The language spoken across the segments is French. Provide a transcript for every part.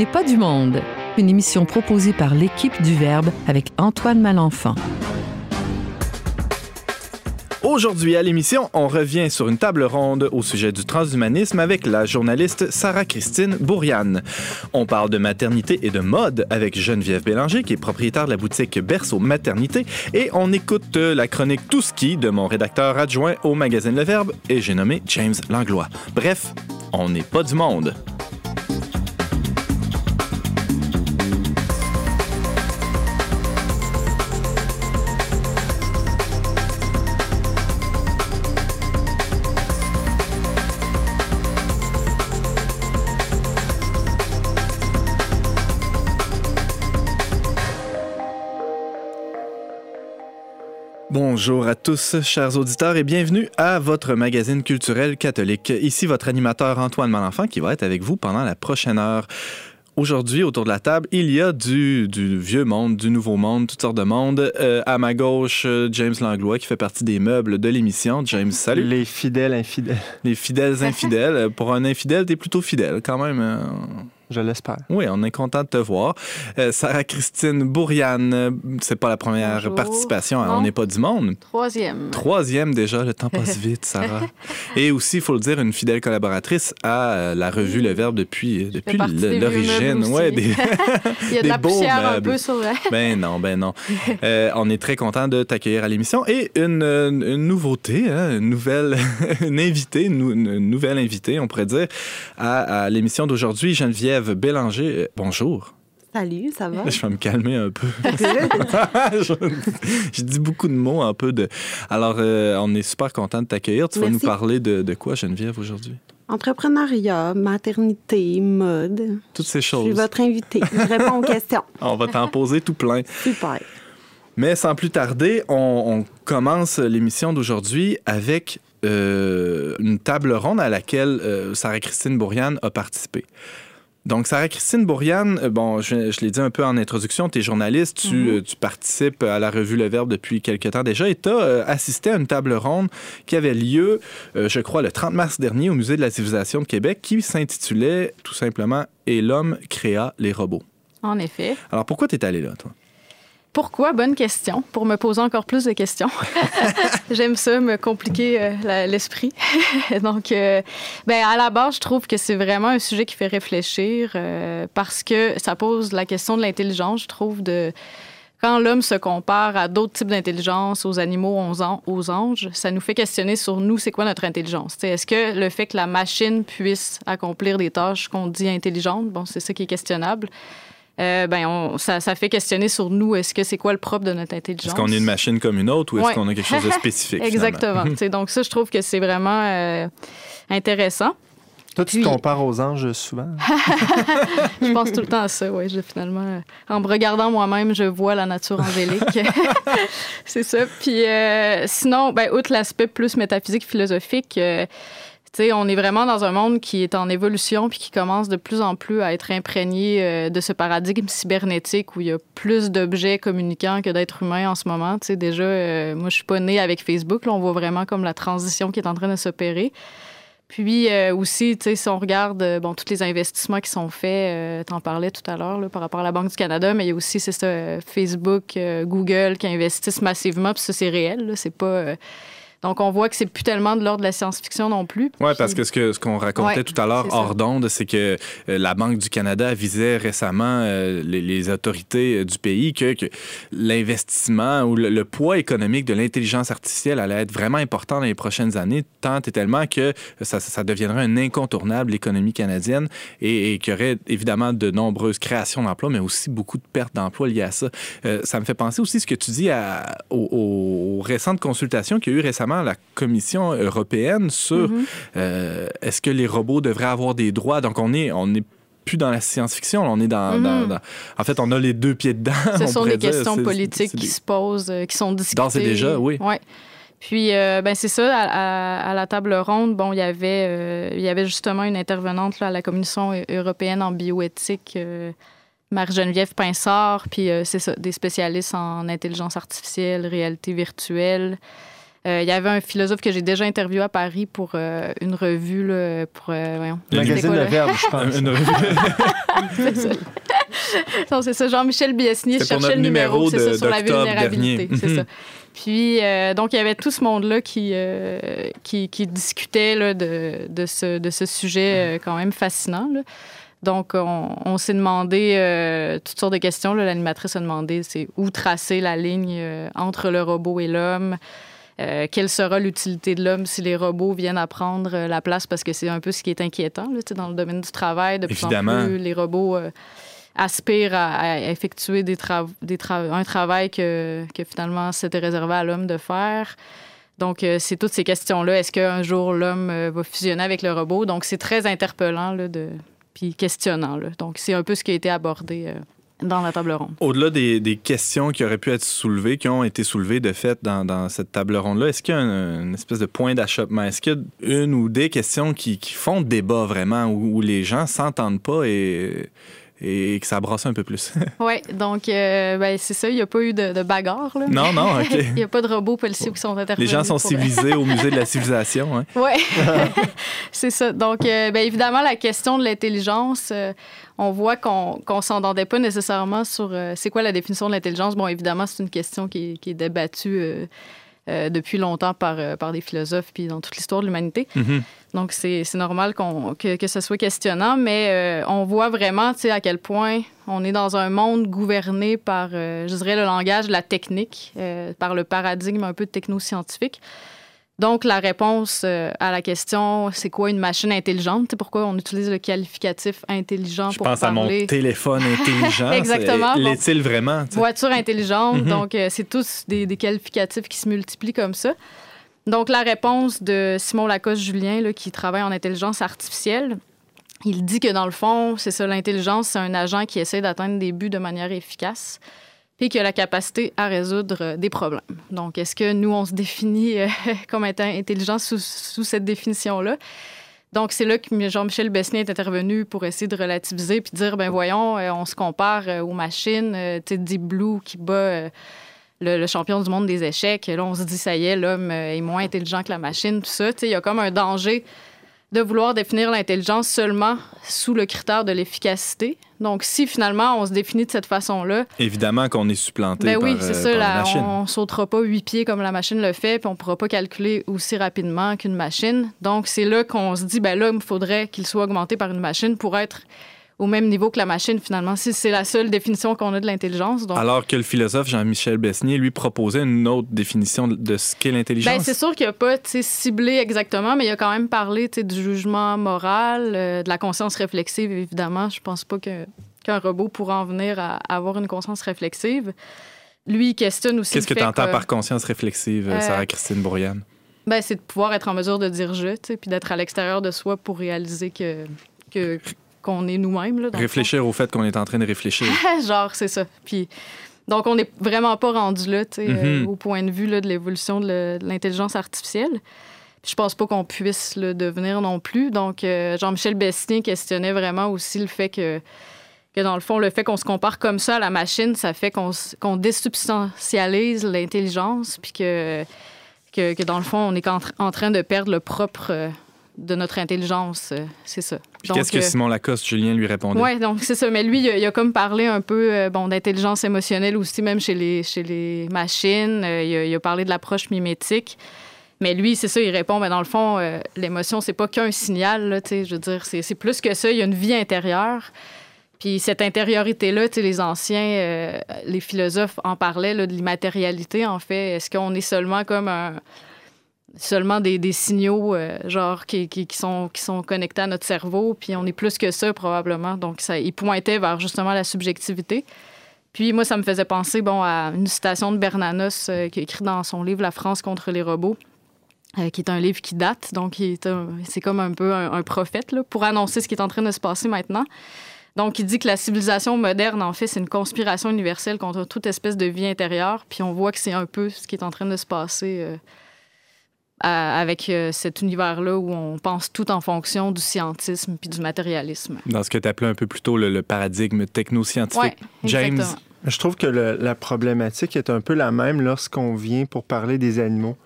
n'est pas du monde, une émission proposée par l'équipe du Verbe avec Antoine Malenfant. Aujourd'hui à l'émission, on revient sur une table ronde au sujet du transhumanisme avec la journaliste Sarah-Christine Bourriane. On parle de maternité et de mode avec Geneviève Bélanger, qui est propriétaire de la boutique Berceau Maternité. Et on écoute la chronique Tout ski de mon rédacteur adjoint au magazine Le Verbe, et j'ai nommé James Langlois. Bref, on n'est pas du monde. Bonjour à tous, chers auditeurs, et bienvenue à votre magazine culturel catholique. Ici votre animateur Antoine Malenfant qui va être avec vous pendant la prochaine heure. Aujourd'hui, autour de la table, il y a du, vieux monde, du nouveau monde, toutes sortes de monde. Euh, à ma gauche, James Langlois, qui fait partie des meubles de l'émission. James, salut. Les fidèles infidèles. Les fidèles infidèles. Pour un infidèle, t'es plutôt fidèle quand même. Hein. Je l'espère. Oui, on est content de te voir. Euh, Sarah-Christine Bourriane, euh, c'est pas la première participation On n'est pas du monde. Troisième. Troisième déjà, le temps passe vite, Sarah. Et aussi, il faut le dire, une fidèle collaboratrice à euh, la revue Le Verbe depuis, depuis l'origine. Ouais, des, il y a de la poussière un peu sur Ben non, ben non. on est très content de t'accueillir à l'émission. Et une, une nouveauté, hein, une nouvelle une invitée, une, nouvelle invitée, on pourrait dire, à, à l'émission d'aujourd'hui, Geneviève Bélanger, euh, bonjour. Salut, ça va? Je vais me calmer un peu. je, dis beaucoup de mots un peu de. Alors, euh, on est super content de t'accueillir. Tu vas nous parler de, de quoi, Geneviève, aujourd'hui? Entrepreneuriat, maternité, mode. Toutes ces choses. Je suis votre invité. Je réponds aux questions. on va t'en poser tout plein. Super. Mais sans plus tarder, on, commence l'émission d'aujourd'hui avec euh, une table ronde à laquelle Sarah-Christine Bourriane a participé. Donc, Sarah-Christine Bourriane, euh, bon, je, l'ai dit un peu en introduction, tu es journaliste, tu, mhm. euh, tu, participes à la revue Le Verbe depuis quelques temps déjà et tu as euh, assisté à une table ronde qui avait lieu, je crois, le 30 mars dernier au Musée de la civilisation de Québec qui s'intitulait tout simplement Et l'homme créa les robots. En effet. Alors, pourquoi tu es allé là, toi? Pourquoi? Bonne question. Pour me poser encore plus de questions. J'aime ça, me compliquer euh, l'esprit. Donc, euh, ben, à la base, je trouve que c'est vraiment un sujet qui fait réfléchir euh, parce que ça pose la question de l'intelligence, je trouve, de quand l'homme se compare à d'autres types d'intelligence, aux animaux, aux anges, ça nous fait questionner sur nous, c'est quoi notre intelligence? Est-ce que le fait que la machine puisse accomplir des tâches qu'on dit intelligentes, bon, c'est ça qui est questionnable. Euh, ben ça, fait questionner sur nous. Est-ce que c'est quoi le propre de notre intelligence? Est-ce qu'on est une machine comme une autre ou est-ce qu'on a quelque chose de spécifique? Exactement. donc ça, je trouve que c'est vraiment euh, intéressant. Toi, tu te compares aux anges souvent? je pense tout le temps à ça, oui. Finalement, euh, en me regardant moi-même, je vois la nature angélique. c'est ça. Puis sinon, ben, outre l'aspect plus métaphysique, philosophique, on est vraiment dans un monde qui est en évolution puis qui commence de plus en plus à être imprégné euh, de ce paradigme cybernétique où il y a plus d'objets communicants que d'êtres humains en ce moment. déjà, euh, moi, je suis pas née avec Facebook. Là, on voit vraiment comme la transition qui est en train de s'opérer. Puis euh, aussi, si on regarde bon, tous les investissements qui sont faits, tu en parlais tout à l'heure par rapport à la Banque du Canada, mais il y a aussi, Facebook, Google qui investissent massivement, puis ça, c'est réel. C'est pas donc, on voit que c'est plus tellement de l'ordre de la science-fiction non plus. Oui, parce que ce qu'on ce qu'on racontait tout à l'heure hors d'onde, c'est que euh, la Banque du Canada avisait récemment euh, les, autorités euh, du pays que, l'investissement ou le, poids économique de l'intelligence artificielle allait être vraiment important dans les prochaines années, tant et tellement que ça, ça deviendrait un incontournable l'économie canadienne et, qu'il y aurait évidemment de nombreuses créations d'emplois, mais aussi beaucoup de pertes d'emplois liées à ça. ça me fait penser aussi ce que tu dis à, aux, aux récentes consultations qu'il y a eu récemment la Commission européenne sur mhm. euh, est-ce que les robots devraient avoir des droits? Donc, on est, on est plus dans la science-fiction, on est mhm. dans, En fait, on a les deux pieds dedans. Ce sont des questions politiques qui se posent, euh, qui sont discutées. Dans c'est déjà, oui. Ouais. Puis, euh, ben c'est ça, à, la table ronde, bon, il y avait, il y avait justement une intervenante là, à la Commission européenne en bioéthique, Marie-Geneviève Pinsard, puis c'est ça, des spécialistes en intelligence artificielle, réalité virtuelle, Euh, il y avait un philosophe que j'ai déjà interviewé à Paris pour euh, une revue, là, pour. euh, voyons. Le magazine Le Verbe, je pense. Une revue. c'est ça. non, c'est ça. Jean-Michel pour cherchait le numéro, numéro c'est ça, de- sur la vulnérabilité. dernier. C'est Mhm. ça. Puis, euh, donc, il y avait tout ce monde-là qui, euh, qui, qui discutait là, de, de, ce, de ce sujet euh, quand même fascinant. là. Donc, on, on s'est demandé euh, toutes sortes de questions. L'animatrice a demandé c'est où tracer la ligne euh, entre le robot et l'homme? Euh, quelle sera l'utilité de l'homme si les robots viennent à prendre euh, la place? Parce que c'est un peu ce qui est inquiétant là, dans le domaine du travail. De plus Évidemment. en plus, les robots euh, aspirent à, à effectuer des trav- des tra- un travail que, que finalement c'était réservé à l'homme de faire. Donc, c'est toutes ces questions-là. Est-ce qu'un jour l'homme va fusionner avec le robot? Donc, c'est très interpellant, là, de... puis questionnant. là. Donc, c'est un peu ce qui a été abordé euh, dans la table ronde. Au-delà des, questions qui auraient pu être soulevées, qui ont été soulevées de fait dans, cette table ronde-là, est-ce qu'il y a un- une espèce de point d'achoppement? Est-ce qu'il y a une ou des questions qui, qui font débat vraiment, où, où les gens s'entendent pas et, et que ça brasse un peu plus? Oui, donc, euh, ben, c'est ça. Il n'y a pas eu de, de bagarre. Là. non, non, OK. Il n'y a pas de robots policiers qui sont intervenus. Les gens sont pour- civilisés au musée de la civilisation. Hein? Oui, c'est ça. Donc, euh, bien évidemment, la question de l'intelligence, euh, on voit qu'on ne s'entendait pas nécessairement sur euh, c'est quoi la définition de l'intelligence? Bon, évidemment, c'est une question qui est, qui est débattue euh, euh, depuis longtemps par, euh, par des philosophes puis dans toute l'histoire de l'humanité. Mhm. Donc, c'est normal qu'on- que, que ce soit questionnant, mais euh, on voit vraiment à quel point on est dans un monde gouverné par, euh, je dirais, le langage la technique, euh, par le paradigme un peu technoscientifique. Donc, la réponse euh, à la question, c'est quoi une machine intelligente? Pourquoi on utilise le qualificatif intelligent Je pour pense à mon parler? téléphone intelligent. Exactement. L'est-il vraiment? Voiture intelligente. Mhm. Donc, euh, c'est tous des, des qualificatifs qui se multiplient comme ça. Donc, la réponse de Simon Lacoste-Julien, qui travaille en intelligence artificielle, il dit que dans le fond, c'est ça, l'intelligence, c'est un agent qui essaie d'atteindre des buts de manière efficace et qui a la capacité à résoudre euh, des problèmes. Donc, est-ce que nous, on se définit euh, comme étant intelligent sous, cette définition-là? Donc, c'est là que Jean-Michel Besnier est intervenu pour essayer de relativiser puis dire, ben voyons, euh, on se compare aux machines, tu sais, Deep Blue qui bat le, champion du monde des échecs. Là, on se dit, ça y est, l'homme est moins intelligent que la machine, tout ça. Tu sais, il y a comme un danger de vouloir définir l'intelligence seulement sous le critère de l'efficacité. Donc, si finalement on se définit de cette façon-là, Évidemment qu'on est supplanté ben oui, euh, c'est par ça. Là, on sautera pas huit pieds comme la machine le fait, puis on pourra pas calculer aussi rapidement qu'une machine. Donc, c'est là qu'on se dit, ben là, il faudrait qu'il soit augmenté par une machine pour être au même niveau que la machine, finalement, si c'est la seule définition qu'on a de l'intelligence. Donc, Alors que le philosophe Jean-Michel Besnier, lui, proposait une autre définition de- ce qu'est l'intelligence. Ben, c'est sûr qu'il n'a pas ciblé exactement, mais il a quand même parlé du jugement moral, euh, de la conscience réflexive, évidemment. Je pense pas que- qu'un robot pourra en venir à avoir une conscience réflexive. Lui, il questionne aussi. Qu'est-ce que tu entends que- par conscience réflexive, Euh, Sarah-Christine Bourriane? Ben, c'est de pouvoir être en mesure de dire je, puis d'être à l'extérieur de soi pour réaliser que que- qu'on est nous-mêmes. Réfléchir au fait qu'on est en train de réfléchir. Genre, c'est ça. Puis, donc, on n'est vraiment pas rendu là, tu euh, Mhm. au point de vue là, de l'évolution de l'intelligence artificielle. Puis je pense pas qu'on puisse le devenir non plus. Donc, euh, Jean-Michel Besnier questionnait vraiment aussi le fait que, que, dans le fond, le fait qu'on se compare comme ça à la machine, ça fait qu'on qu'on désubstantialise l'intelligence, puis que, que, que, dans le fond, on est en train de perdre le propre euh, de notre intelligence. euh, c'est ça. Puis qu'est-ce que euh, Simon Lacoste, Julien, lui répondait? oui, donc c'est ça. Mais lui, il a, il a comme parlé un peu euh, bon, d'intelligence émotionnelle aussi, même chez les, chez les machines. Euh, il, a, il a parlé de l'approche mimétique. Mais lui, c'est ça, il répond, mais dans le fond, euh, l'émotion, c'est pas qu'un signal, là, tu sais, je veux dire, c'est c'est plus que ça, il y a une vie intérieure. Puis cette intériorité-là, tu sais, les anciens, les philosophes en parlaient, là, de l'immatérialité, en fait. Est-ce qu'on est seulement comme un seulement des, signaux euh, genre qui, sont, connectés à notre cerveau, puis on est plus que ça probablement. Donc, ça, il pointait vers justement la subjectivité. Puis moi, ça me faisait penser bon, à une citation de Bernanos euh, qui a écrit dans son livre La France contre les robots, euh, qui est un livre qui date. Donc, c'est comme un peu un, un prophète là, pour annoncer ce qui est en train de se passer maintenant. Donc, il dit que la civilisation moderne, en fait, c'est une conspiration universelle contre toute espèce de vie intérieure. Puis on voit que c'est un peu ce qui est en train de se passer avec euh, cet univers-là où on pense tout en fonction du scientisme puis du matérialisme. Dans ce que tu appelais un peu plus tôt le, le paradigme technoscientifique. Ouais, James? Je trouve que le- la problématique est un peu la même lorsqu'on vient pour parler des animaux.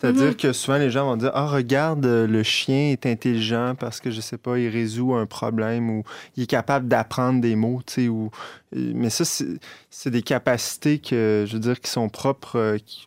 C'est-à-dire que souvent, les gens vont dire Ah, regarde, euh, le chien est intelligent parce que, je sais pas, il résout un problème ou il est capable d'apprendre des mots, tu sais. Ou... Mais ça, c'est des capacités que, je veux dire, qui sont propres euh, qui-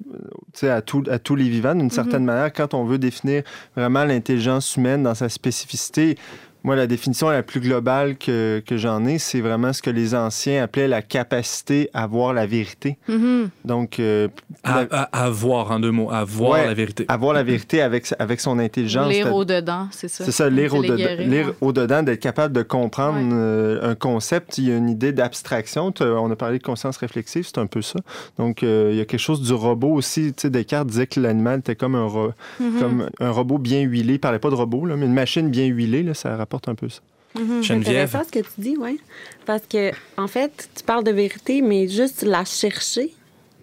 euh, à, tout- à tous les vivants. D'une certaine manière, quand on veut définir vraiment l'intelligence humaine dans sa spécificité, moi, la définition la plus globale que, que j'en ai, c'est vraiment ce que les anciens appelaient la capacité à voir la vérité. Mhm. Donc, euh, À, la- à- à voir, en deux mots, à voir Ouais. la vérité. à voir la vérité avec, avec son intelligence. Lire au-dedans, c'est ça? C'est ça, lire au-dedans, guérir, lire ouais. au-dedans, d'être capable de comprendre Ouais. euh, un concept. Il y a une idée d'abstraction. On a parlé de conscience réflexive, c'est un peu ça. Donc, euh, il y a quelque chose du robot aussi. Tu sais, Descartes disait que l'animal était comme un, ro- Mhm. comme un robot bien huilé. Il parlait pas de robot, là, mais une machine bien huilée, là, ça rapporte un peu ça. Mhm. Geneviève. ce que tu dis, oui. Parce que, en fait, tu parles de vérité, mais juste la chercher.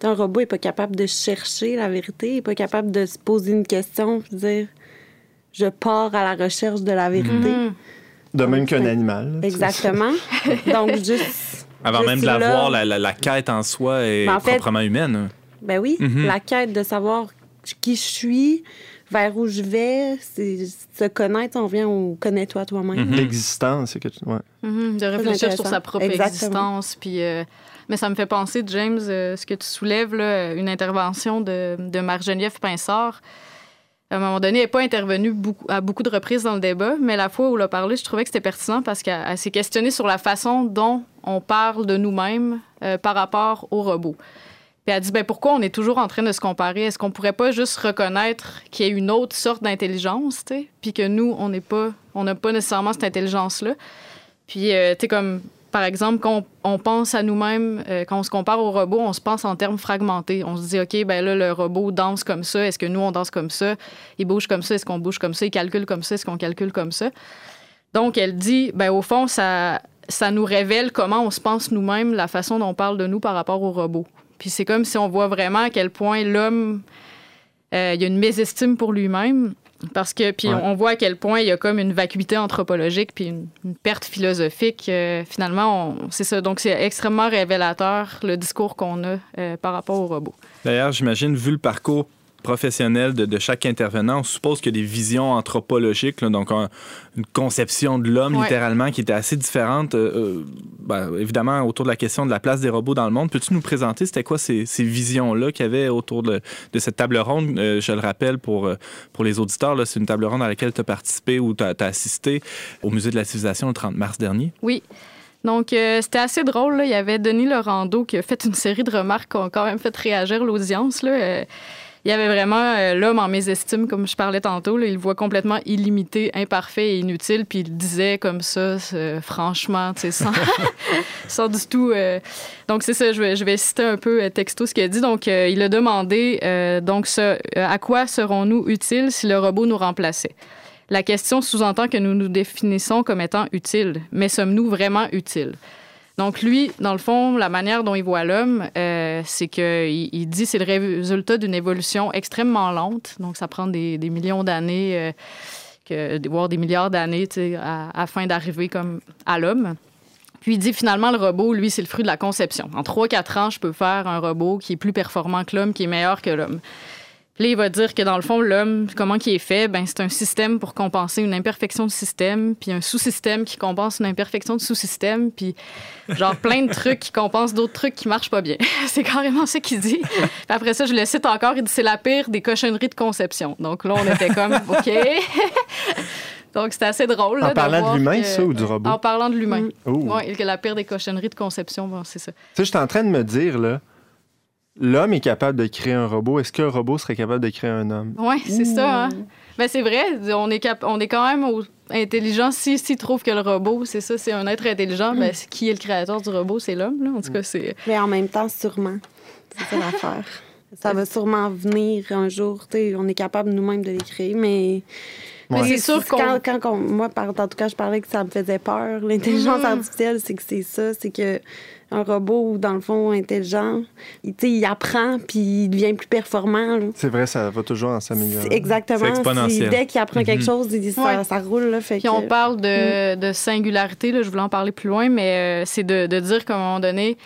Un robot n'est pas capable de chercher la vérité, il n'est pas capable de se poser une question, puis dire je pars à la recherche de la vérité. Mhm. De même qu'un animal. là. Exactement. Donc, juste. Avant même de la là. voir, la, la- la quête en soi est Mais en fait- proprement humaine. Ben oui, Mhm. la quête de savoir qui je suis, vers où je vais, c'est se connaître, on vient au connais-toi toi-même. Mhm. L'existence, c'est que tu... ouais. Mhm, de réfléchir sur sa propre Exactement. existence. Puis, euh, mais ça me fait penser, James, euh, ce que tu soulèves, là, une intervention de, de Marc-Geneviève Pinsard. À un moment donné, elle n'est pas intervenue beaucoup, à beaucoup de reprises dans le débat, mais la fois où elle a parlé, je trouvais que c'était pertinent parce qu'elle elle s'est questionnée sur la façon dont on parle de nous-mêmes euh, par rapport aux robots. Puis elle dit ben pourquoi on est toujours en train de se comparer? Est-ce qu'on pourrait pas juste reconnaître qu'il y a une autre sorte d'intelligence, tu puis que nous on n'est pas, on n'a pas nécessairement cette intelligence là. Puis euh, comme par exemple quand on, on pense à nous-mêmes, euh, quand on se compare au robot, on se pense en termes fragmentés. On se dit ok ben là le robot danse comme ça, est-ce que nous on danse comme ça? Il bouge comme ça, est-ce qu'on bouge comme ça? Il calcule comme ça, est-ce qu'on calcule comme ça? Donc elle dit ben au fond ça ça nous révèle comment on se pense nous-mêmes, la façon dont on parle de nous par rapport au robot. Puis c'est comme si on voit vraiment à quel point l'homme, euh, il y a une mésestime pour lui-même. Parce que, puis Ouais. on voit à quel point il y a comme une vacuité anthropologique puis une, une perte philosophique. Euh, finalement, c'est ça. Donc, c'est extrêmement révélateur le discours qu'on a euh, par rapport au robot. D'ailleurs, j'imagine, vu le parcours professionnel de, de chaque intervenant, on suppose qu'il y a des visions anthropologiques, là, donc un- une conception de l'homme Ouais. littéralement qui était assez différente. euh, euh, ben, évidemment, autour de la question de la place des robots dans le monde. Peux-tu nous présenter c'était quoi ces, ces visions-là qu'il y avait autour de, de cette table ronde? Euh, je le rappelle pour, pour les auditeurs, là, c'est une table ronde à laquelle tu as participé ou tu as, assisté au Musée de la Civilisation le 30 mars dernier. Oui. Donc, euh, c'était assez drôle. là. Il y avait Denis Laurando qui a fait une série de remarques qui ont quand même fait réagir l'audience. là. Il y avait vraiment euh, l'homme en mésestime, comme je parlais tantôt. Il le voit complètement illimité, imparfait et inutile. Puis il disait comme ça, franchement, sans, du tout. euh, Donc, c'est ça, je vais, citer un peu euh, texto ce qu'il a dit. Donc, il a demandé donc, à quoi serons-nous utiles si le robot nous remplaçait? La question sous-entend que nous nous définissons comme étant utiles, mais sommes-nous vraiment utiles? Donc, lui, dans le fond, la manière dont il voit l'homme, euh, c'est qu'il il dit que c'est le résultat d'une évolution extrêmement lente. Donc, ça prend des, millions d'années, euh, voire des milliards d'années, afin d'arriver comme à l'homme. Puis il dit finalement, le robot, lui, c'est le fruit de la conception. En 3-4 ans, je peux faire un robot qui est plus performant que l'homme, qui est meilleur que l'homme. Là, il va dire que dans le fond, l'homme, comment il est fait, ben, c'est un système pour compenser une imperfection de système, puis un sous-système qui compense une imperfection de sous-système, puis genre plein de trucs qui compensent d'autres trucs qui marchent pas bien. c'est carrément ce qu'il dit. Puis après ça, je le cite encore, il dit c'est la pire des cochonneries de conception. Donc là, on était comme, OK. Donc c'était assez drôle. En là, parlant de l'humain, que- ça, ou du robot? En parlant de l'humain. Oh. Oui, et que la pire des cochonneries de conception, bon, c'est ça. Tu sais, je suis en train de me dire, là, l'homme est capable de créer un robot. Est-ce qu'un robot serait capable de créer un homme? Oui, c'est ça. Hein? Ben, c'est vrai, on est, cap- on est quand même au- intelligent. S'il si, trouve que le robot, c'est ça, c'est un être intelligent, ben, c'est- qui est le créateur du robot? C'est l'homme. là. En tout cas, c'est. Mais en même temps, sûrement. C'est ça l'affaire. Ça va sûrement venir un jour. on est capable nous-mêmes de les créer, mais. Mais Ouais. c'est sûr qu'on. Quand, quand on- moi, par, en tout cas, je parlais que ça me faisait peur. L'intelligence Mhm. artificielle, c'est que c'est ça. C'est que un robot, dans le fond, intelligent, il, tu sais, il apprend puis il devient plus performant. là. C'est vrai, ça va toujours en s'améliorer. C'est Exactement. C'est exponentiel. Si- dès qu'il apprend quelque Mhm. chose, il- ça, Ouais. ça roule. Là, fait Puis on parle de, de singularité, là, je voulais en parler plus loin, mais euh, c'est de, de dire qu'à un moment donné,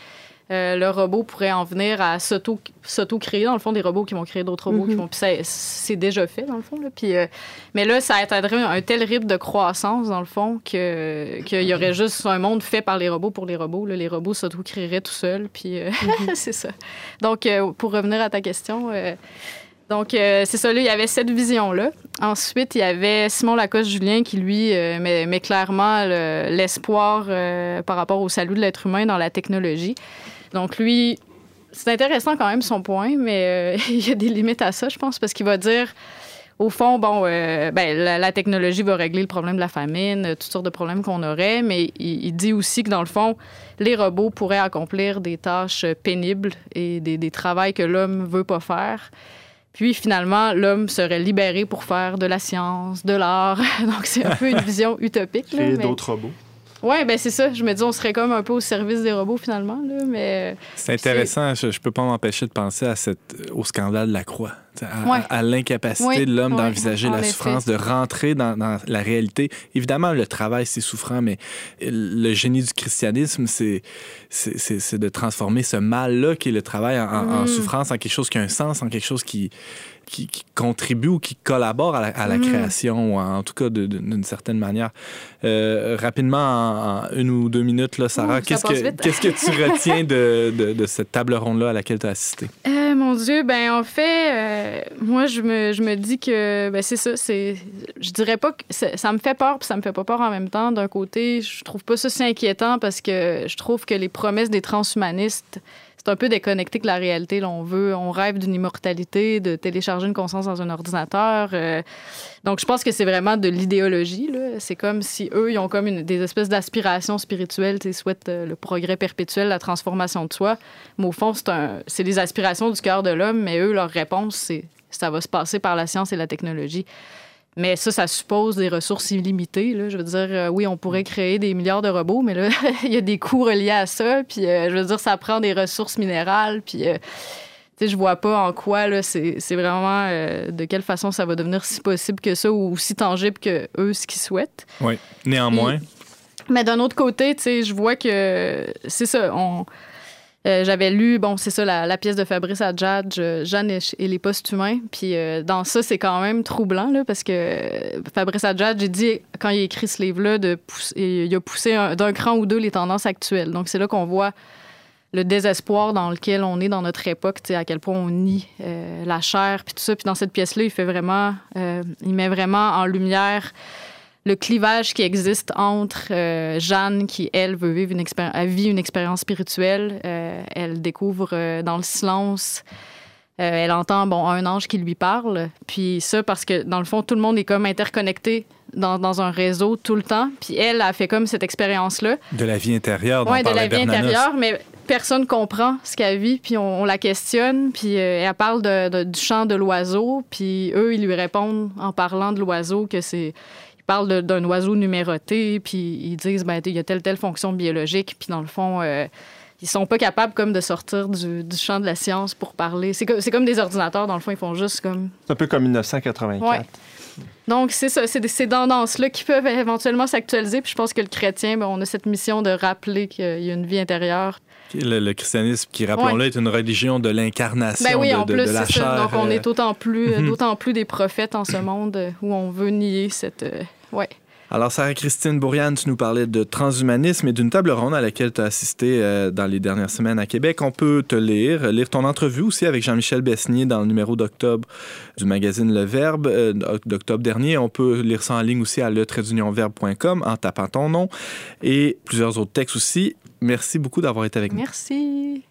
euh, le robot pourrait en venir à s'auto-créer, dans le fond, des robots qui vont créer d'autres robots. qui mhm. vont, c'est déjà fait, dans le fond. Là. Puis, euh, mais là, ça atteindrait un tel rythme de croissance, dans le fond, qu'il y aurait juste un monde fait par les robots pour les robots. Les robots s'auto-créeraient tout seuls. Puis euh, mhm. c'est ça. Donc, pour revenir à ta question... Donc, c'est ça, là, il y avait cette vision-là. Ensuite, il y avait Simon Lacoste-Julien qui, lui, met, clairement l'espoir par rapport au salut de l'être humain dans la technologie. Donc, lui, c'est intéressant quand même son point, mais euh, il y a des limites à ça, je pense, parce qu'il va dire, au fond, bon, euh, ben, la, technologie va régler le problème de la famine, toutes sortes de problèmes qu'on aurait, mais il, dit aussi que dans le fond, les robots pourraient accomplir des tâches pénibles et des, des travails que l'homme veut pas faire. Puis finalement, l'homme serait libéré pour faire de la science, de l'art. Donc c'est un peu une vision utopique. Créer d'autres robots. Oui, ben c'est ça. Je me dis, on serait comme un peu au service des robots finalement. Là, mais... C'est intéressant. Je, ne peux pas m'empêcher de penser à cette, au scandale de la croix, à, l'incapacité de l'homme d'envisager la souffrance, de rentrer dans, la réalité. Évidemment, le travail, c'est souffrant, mais le génie du christianisme, c'est de transformer ce mal-là qui est le travail en, mm. souffrance, en quelque chose qui a un sens, en quelque chose qui qui, contribue ou qui collabore à la, mm. création, ou en tout cas d'une certaine manière. Euh, rapidement, en, une ou deux minutes, là, Sarah, qu'est-ce que, qu'est-ce que tu retiens de, de, cette table ronde-là à laquelle tu as assisté? Euh, mon Dieu, ben en fait, euh, moi, je me, je me dis que ben, c'est ça. C'est, je dirais pas que ça me fait peur, puis ça me fait pas peur en même temps. D'un côté, je trouve pas ça si inquiétant parce que je trouve que les promesses des transhumanistes c'est un peu déconnecté que la réalité. On veut, on rêve d'une immortalité, de télécharger une conscience dans un ordinateur. Euh. donc, je pense que c'est vraiment de l'idéologie. C'est comme si eux, ils ont comme une, des espèces d'aspirations spirituelles, ils souhaitent euh, le progrès perpétuel, la transformation de soi. Mais au fond, c'est les aspirations du cœur de l'homme, mais eux, leur réponse, c'est ça va se passer par la science et la technologie. Mais ça, ça suppose des ressources illimitées. Là. Je veux dire, euh, oui, on pourrait créer des milliards de robots, mais là, il y a des coûts reliés à ça. Puis, euh, je veux dire, ça prend des ressources minérales. Puis, euh, tu sais, je vois pas en quoi, là, c'est, vraiment de quelle façon ça va devenir si possible que ça ou aussi tangible que eux, ce qu'ils souhaitent. Oui, néanmoins. mais d'un autre côté, tu sais, je vois que c'est ça. On euh, j'avais lu, bon, c'est ça, la, pièce de Fabrice Adjadj, euh, Jeanne et, les post-humains. Puis euh, dans ça, c'est quand même troublant, là, parce que Fabrice Adjadj, j'ai dit, quand il a écrit ce livre-là, il a poussé d'un cran ou deux les tendances actuelles. Donc c'est là qu'on voit le désespoir dans lequel on est dans notre époque, à quel point on nie la chair, puis tout ça. Puis dans cette pièce-là, il fait vraiment, il met vraiment en lumière le clivage qui existe entre euh, Jeanne, qui, elle, veut vivre une expérience, vit une expérience spirituelle. Euh, elle découvre euh, dans le silence. elle entend, bon, un ange qui lui parle. Puis ça, parce que, dans le fond, tout le monde est comme interconnecté dans, dans un réseau tout le temps. Puis elle a fait comme cette expérience-là. De la vie intérieure. Oui, de la vie intérieure, mais personne comprend ce qu'elle vit, puis on, la questionne, puis elle parle de, du chant de l'oiseau, puis eux, ils lui répondent en parlant de l'oiseau que c'est ils parlent d'un oiseau numéroté, puis ils disent, ben, il y a telle, telle fonction biologique, puis dans le fond, euh, ils sont pas capables comme de sortir du, champ de la science pour parler. C'est comme, comme des ordinateurs, dans le fond, ils font juste comme... C'est un peu comme 1984. Donc, c'est ça, c'est ces tendances-là qui peuvent éventuellement s'actualiser. Puis je pense que le chrétien, ben, on a cette mission de rappeler qu'il y a une vie intérieure. Le, christianisme, qui, rappelons-le, est une religion de l'incarnation ben oui, en plus, la chair. Donc, on est d'autant plus, d'autant plus des prophètes en ce monde où on veut nier cette... Euh, ouais. Alors, Sarah-Christine Bourriane, tu nous parlais de transhumanisme et d'une table ronde à laquelle tu as assisté euh, dans les dernières semaines à Québec. On peut te lire, lire ton entrevue aussi avec Jean-Michel Besnier dans le numéro d'octobre du magazine Le Verbe euh, d'octobre dernier. On peut lire ça en ligne aussi à le en tapant ton nom et plusieurs autres textes aussi. Merci beaucoup d'avoir été avec nous. Merci.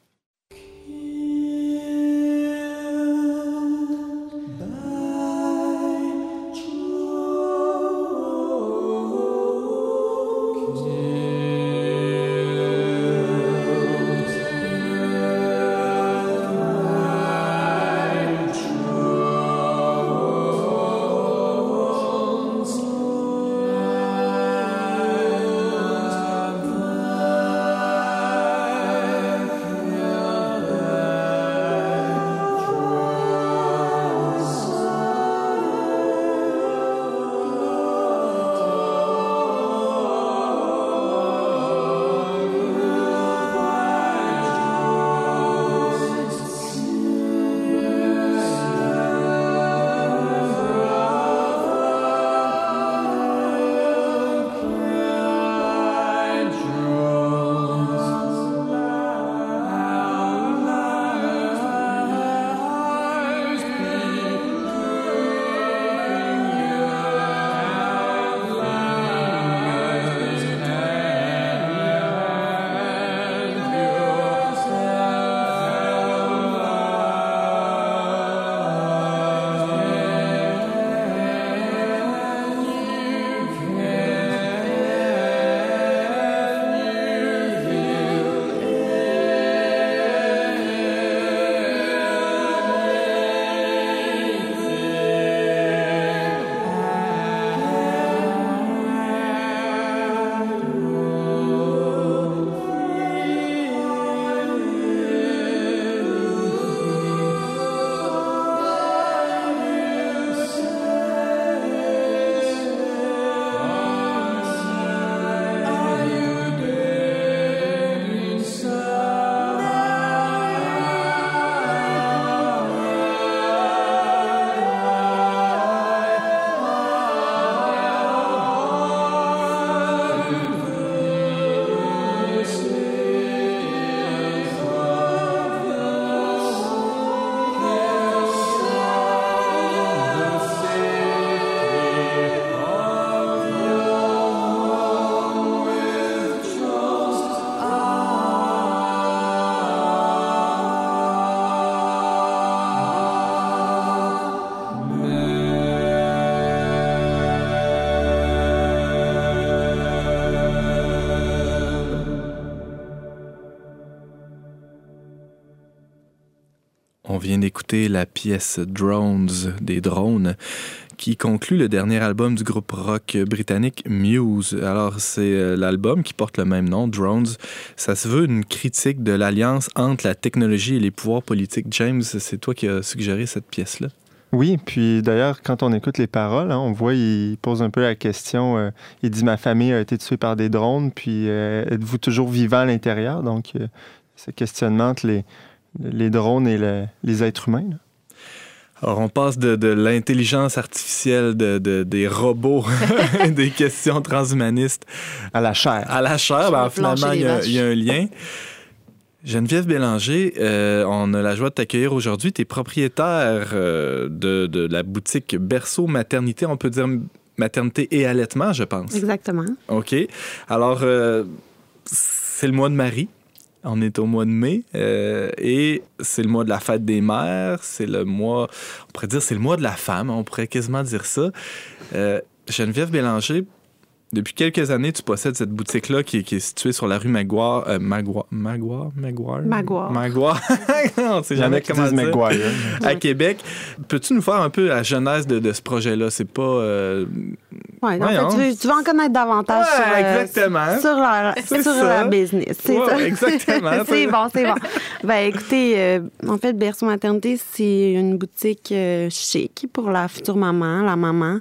La pièce Drones des drones qui conclut le dernier album du groupe rock britannique Muse. Alors, c'est euh, l'album qui porte le même nom, Drones. Ça se veut une critique de l'alliance entre la technologie et les pouvoirs politiques. James, c'est toi qui as suggéré cette pièce-là? Oui, puis d'ailleurs, quand on écoute les paroles, hein, on voit, il pose un peu la question. Euh, il dit Ma famille a été tuée par des drones, puis euh, êtes-vous toujours vivant à l'intérieur? Donc, ce questionnement entre les, les drones et les êtres humains. Alors, on passe de, l'intelligence artificielle, de, des robots, des questions transhumanistes. À la chair. À la chair, ben, finalement, il y, a, un lien. Geneviève Bélanger, euh, on a la joie de t'accueillir aujourd'hui. Tu es propriétaire euh, de, de, la boutique Berceau Maternité, on peut dire maternité et allaitement, je pense. Exactement. OK. Alors, euh, c'est le mois de Marie. On est au mois de mai euh, et c'est le mois de la fête des mères. C'est le mois, on pourrait dire, c'est le mois de la femme. On pourrait quasiment dire ça. Euh, Geneviève Bélanger, depuis quelques années, tu possèdes cette boutique-là qui, est située sur la rue Maguire. Euh, Maguire? Maguire? Maguire? Maguire. on ne sait jamais comment dire. Maguire. à Québec. Peux-tu nous faire un peu la genèse de, ce projet-là? C'est pas... Euh... Oui, tu, vas en connaître davantage sur, euh, exactement. sur, la, sur la business. C'est ça. Exactement. c'est bon, c'est bon. ben, écoutez, euh, en fait, Berceau Maternité, c'est une boutique chic pour la future maman, la maman.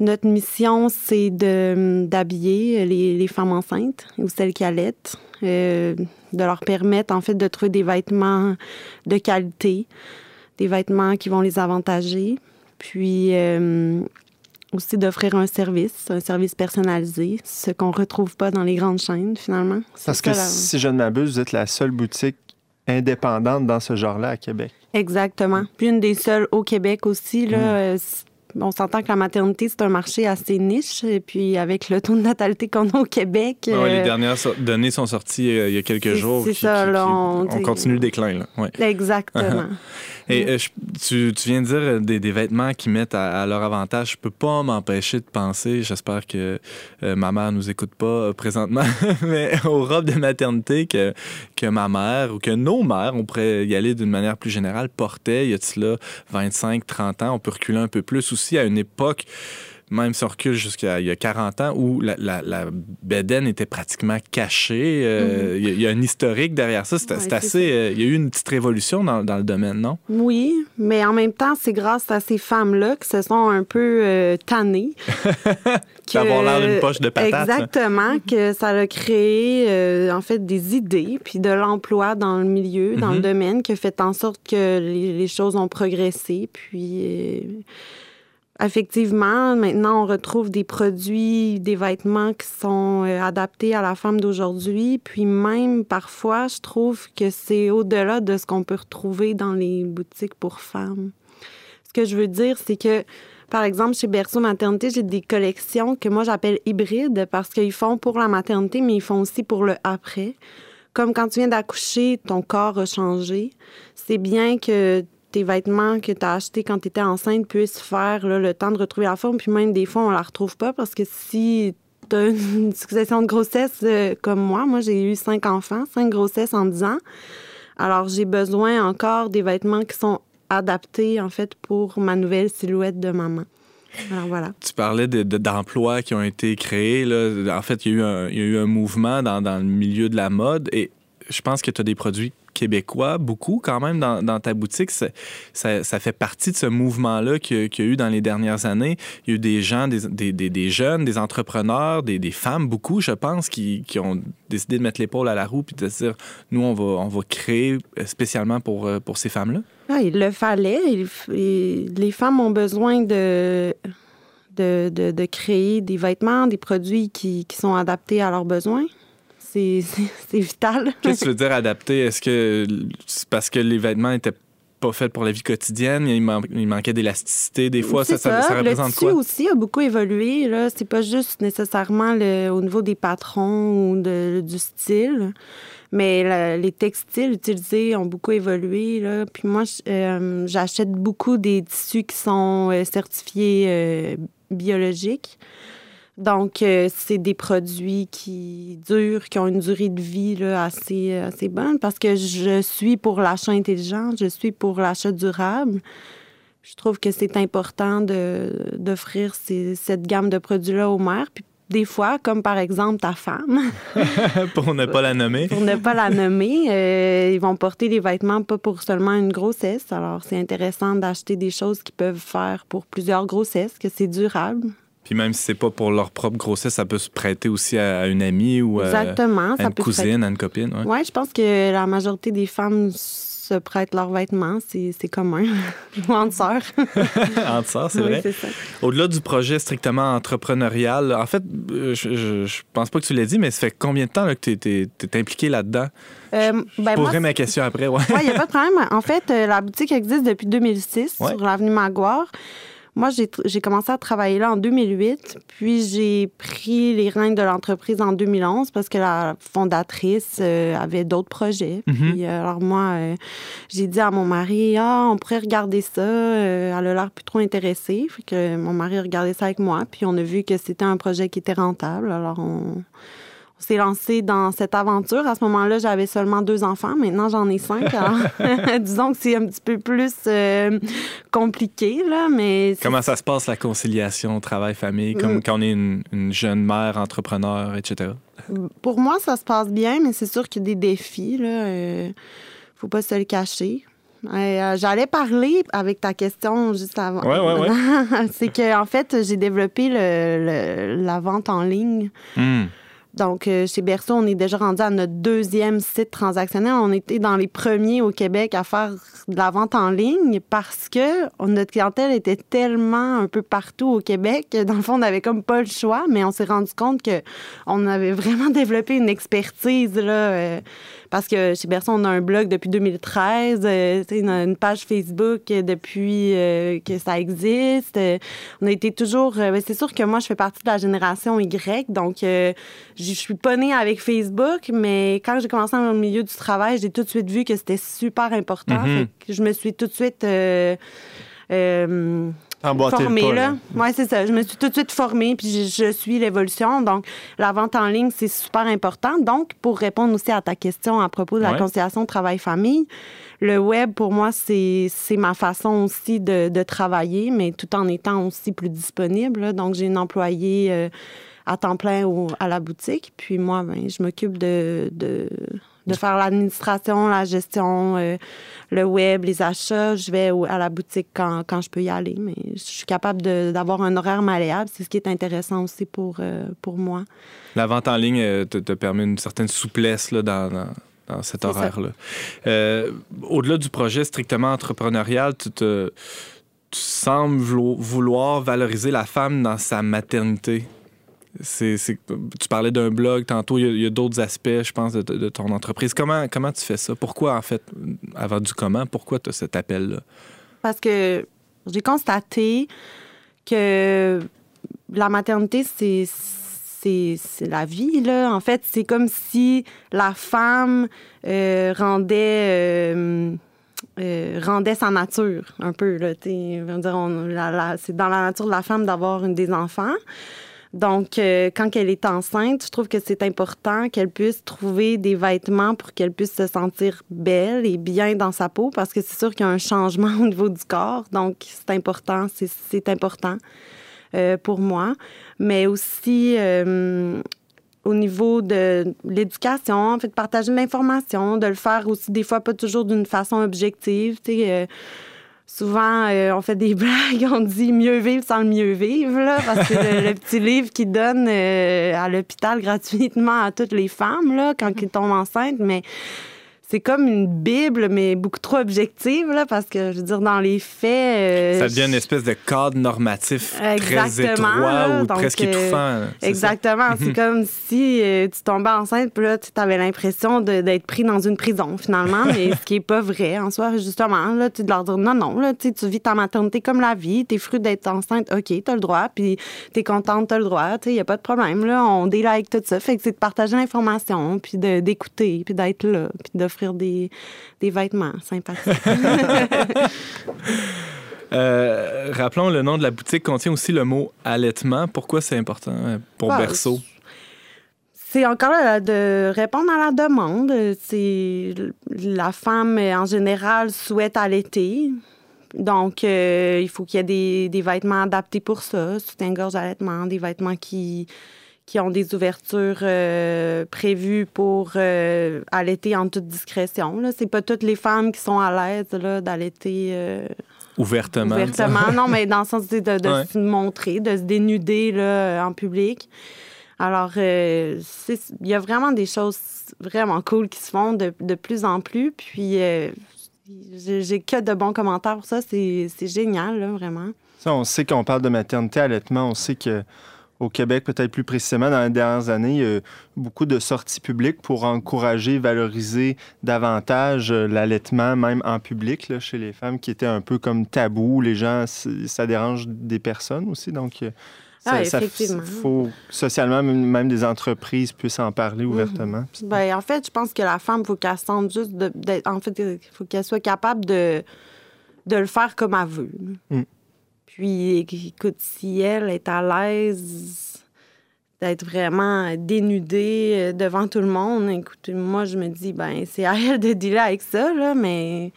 Notre mission, c'est d'habiller les, femmes enceintes ou celles qui allaitent, euh, de leur permettre en fait de trouver des vêtements de qualité, des vêtements qui vont les avantager, puis euh, aussi d'offrir un service, un service personnalisé, ce qu'on retrouve pas dans les grandes chaînes finalement. Parce que si je ne m'abuse, vous êtes la seule boutique indépendante dans ce genre-là à Québec. Exactement. Puis une des seules au Québec aussi. Là, mm. On s'entend que la maternité, c'est un marché assez niche. Et puis, avec le taux de natalité qu'on a au Québec. les euh, dernières données sont sorties euh, il y a quelques jours. C'est ça, on, continue le déclin. Exactement. Et euh, tu, viens de dire des, vêtements qui mettent à, leur avantage. Je peux pas m'empêcher de penser, j'espère que ma mère nous écoute pas présentement, mais aux robes de maternité que, que ma mère ou que nos mères, on pourrait y aller d'une manière plus générale, portaient il y a là 25, 30 ans. On peut reculer un peu plus aussi à une époque même si on recule jusqu'à il y a 40 ans, où la, la, était pratiquement cachée. Euh, mhm. il, y a, un historique derrière ça. C'est assez. Euh, il y a eu une petite révolution dans, dans, le domaine, non? Oui, mais en même temps, c'est grâce à ces femmes-là qui se sont un peu euh, tannées. D'avoir l'air d'une poche de patate. Exactement, que ça a créé, en fait, des idées, puis de l'emploi dans le milieu, dans le mhm. domaine, qui a fait en sorte que les, les choses ont progressé. Puis Effectivement, maintenant, on retrouve des produits, des vêtements qui sont euh, adaptés à la femme d'aujourd'hui. Puis même, parfois, je trouve que c'est au-delà de ce qu'on peut retrouver dans les boutiques pour femmes. Ce que je veux dire, c'est que, par exemple, chez Berceau Maternité, j'ai des collections que moi, j'appelle hybrides parce qu'ils font pour la maternité, mais ils font aussi pour le après. Comme quand tu viens d'accoucher, ton corps a changé. C'est bien que tes vêtements que tu as achetés quand tu étais enceinte puissent faire le temps de retrouver la forme. Puis même des fois, on la retrouve pas parce que si tu as une succession de grossesses euh, comme moi, moi j'ai eu cinq enfants, cinq grossesses en dix ans. Alors j'ai besoin encore des vêtements qui sont adaptés en fait pour ma nouvelle silhouette de maman. Alors voilà. Tu parlais d'emplois de, qui ont été créés. Là. En fait, il y, a eu un, il y a eu un mouvement dans, dans le milieu de la mode et je pense que tu as des produits québécois, beaucoup quand même dans, ta boutique. Ça, fait partie de ce mouvement-là qu'il y, a eu dans les dernières années. Il y a eu des gens, des, jeunes, des entrepreneurs, des, femmes, beaucoup, je pense, qui, ont décidé de mettre l'épaule à la roue puis de se dire, nous, on va, créer spécialement pour, euh, pour ces femmes-là. Ah, il le fallait. les femmes ont besoin de... Créer des vêtements, des produits qui sont adaptés à leurs besoins c'est vital. Qu'est-ce que tu veux dire adapté? Est-ce que c'est parce que les vêtements étaient pas faits pour la vie quotidienne, il, manquait d'élasticité des fois, ça, ça, représente quoi? Le aussi a beaucoup évolué. Là, c'est pas juste nécessairement au niveau des patrons ou du style, mais les textiles utilisés ont beaucoup évolué. Là. Puis moi, euh, j'achète beaucoup des tissus qui sont euh, certifiés euh, biologiques. Donc, euh, c'est des produits qui durent, qui ont une durée de vie là, assez, assez bonne parce que je suis pour l'achat intelligent, je suis pour l'achat durable. Je trouve que c'est important d'offrir cette gamme de produits-là aux mères. Puis des fois, comme par exemple ta femme. pour ne pas la nommer. pour ne pas la nommer. Euh, ils vont porter des vêtements pas pour seulement une grossesse. Alors, c'est intéressant d'acheter des choses qu'ils peuvent faire pour plusieurs grossesses, que c'est durable. Puis même si c'est pas pour leur propre grossesse, ça peut se prêter aussi à une amie ou à, une cousine, à une copine. Oui, ouais, je pense que la majorité des femmes se prêtent leurs vêtements, c'est commun. Ou entre sœurs. entre sœurs, c'est vrai. Au-delà du projet strictement entrepreneurial, en fait, euh, je, je, pense pas que tu l'as dit, mais ça fait combien de temps que tu es, impliqué là-dedans? Euh, je ben poserai ma question après. Oui, il n'y a pas de problème. En fait, euh, la boutique existe depuis 2006 sur l'avenue Maguire. Moi, j'ai commencé à travailler là en 2008, puis j'ai pris les rênes de l'entreprise en 2011 parce que la fondatrice euh, avait d'autres projets. Mhm. Puis, euh, alors moi, euh, j'ai dit à mon mari, ah, on pourrait regarder ça. elle a l'air plus trop intéressée. Fait que mon mari a regardé ça avec moi, puis on a vu que c'était un projet qui était rentable. Alors on s'est lancé dans cette aventure. À ce moment-là, j'avais seulement deux enfants. Maintenant, j'en ai cinq. disons que c'est un petit peu plus euh, compliqué, là, mais... Comment ça se passe, la conciliation travail-famille, comme mm. quand on est une, jeune mère, entrepreneur, etc.? Pour moi, ça se passe bien, mais c'est sûr qu'il y a des défis, là. Euh, faut pas se le cacher. Euh, j'allais parler avec ta question juste avant. Oui, oui, oui. c'est qu'en en fait, j'ai développé le, la vente en ligne. Mm. Donc, euh, chez Berceau, on est déjà rendu à notre deuxième site transactionnel. On était dans les premiers au Québec à faire de la vente en ligne parce que notre clientèle était tellement un peu partout au Québec. Dans le fond, on n'avait comme pas le choix, mais on s'est rendu compte qu'on avait vraiment développé une expertise là, euh, parce que chez Berceau, on a un blog depuis 2013, euh, une, page Facebook depuis euh, que ça existe. on a été toujours... Euh, ben, c'est sûr que moi, je fais partie de la génération Y, donc je suis pas née avec Facebook, mais quand j'ai commencé dans le milieu du travail, j'ai tout de suite vu que c'était super important. Mm-hmm. je me suis tout de suite formée, là. Oui, c'est ça. Je me suis tout de suite formée, puis je, suis l'évolution. Donc, la vente en ligne, c'est super important. Donc, pour répondre aussi à ta question à propos de la conciliation travail-famille, le web, pour moi, c'est ma façon aussi de, travailler, mais tout en étant aussi plus disponible. Donc, j'ai une employée euh, à temps plein à la boutique. Puis moi, ben, je m'occupe de de faire l'administration, la gestion, euh, le web, les achats. Je vais à la boutique quand, quand, je peux y aller, mais je suis capable d'avoir un horaire malléable. C'est ce qui est intéressant aussi pour, euh, pour moi. La vente en ligne euh, te, te permet une certaine souplesse là, dans, dans, cet horaire-là. Au-delà du projet strictement entrepreneurial, tu te tu sembles vouloir valoriser la femme dans sa maternité. Tu parlais d'un blog tantôt, il y a, d'autres aspects, je pense, de, ton entreprise. Comment, comment tu fais ça? Pourquoi, en fait, avant du comment, pourquoi tu as cet appel-là? Parce que j'ai constaté que la maternité, c'est, c'est, la vie, là. En fait, c'est comme si la femme euh, rendait... Euh, euh, rendait sa nature un peu. Là, c'est dans la nature de la femme d'avoir des enfants. Donc, euh, quand elle est enceinte, je trouve que c'est important qu'elle puisse trouver des vêtements pour qu'elle puisse se sentir belle et bien dans sa peau parce que c'est sûr qu'il y a un changement au niveau du corps. Donc, c'est important, c'est important euh, pour moi. Mais aussi, euh, au niveau de l'éducation, en fait, de partager l'information, de le faire aussi des fois pas toujours d'une façon objective. Tu sais, Souvent, euh, on fait des blagues, on dit mieux vivre sans le mieux vivre, là, parce que le, le petit livre qui donne euh, à l'hôpital gratuitement à toutes les femmes là, quand ils tombent enceintes. Mais c'est comme une Bible, mais beaucoup trop objective, là, parce que, je veux dire, dans les faits... Euh, ça devient une espèce de cadre normatif très étroit ou presque étouffant. Exactement. C'est comme si euh, tu tombais enceinte, puis là, tu avais l'impression d'être pris dans une prison, finalement, mais ce qui n'est pas vrai, en soi, justement. Là, tu de leur dire, non, non, là, tu vis ta maternité comme la vie, t'es fruit d'être enceinte, OK, t'as le droit, puis t'es contente, t'as le droit, il n'y a pas de problème, là, on délike tout ça. Fait que c'est de partager l'information, puis d'écouter, puis d'être là, puis d'offrir des, des vêtements sympathiques. Euh, rappelons, le nom de la boutique contient aussi le mot allaitement. Pourquoi c'est important euh, pour Bah, Berceau? C'est encore là, de répondre à la demande. C'est la femme en général souhaite allaiter. Donc, euh, il faut qu'il y ait des, des vêtements adaptés pour ça, soutien-gorge allaitement, des vêtements qui, qui ont des ouvertures euh, prévues pour euh, allaiter en toute discrétion. Là. C'est pas toutes les femmes qui sont à l'aise là, d'allaiter euh, Ouvertement. ouvertement. non, mais dans le sens de, de, Ouais. se montrer, de se dénuder là, en public. Alors, euh, il y a vraiment des choses vraiment cool qui se font de, de plus en plus. Puis, euh, j'ai que de bons commentaires pour ça. C'est c'est génial, là, vraiment. Ça, on sait qu'on parle de maternité, allaitement. On sait que au Québec, peut-être plus précisément, dans les dernières années, il y a beaucoup de sorties publiques pour encourager, valoriser davantage euh, l'allaitement, même en public, là, chez les femmes, qui était un peu comme tabou. Les gens, ça dérange des personnes aussi. Donc, euh, ça, Ah, ça- effectivement. faut socialement, même des entreprises puissent en parler ouvertement. Puis- Ben, en fait, je pense que la femme, il faut qu'elle sente juste de, En fait, faut qu'elle soit capable de, de le faire comme elle veut. Mm. Puis, écoute, si elle est à l'aise d'être vraiment dénudée euh, devant tout le monde, écoute, moi, je me dis, ben, c'est à elle de dealer avec ça, là, mais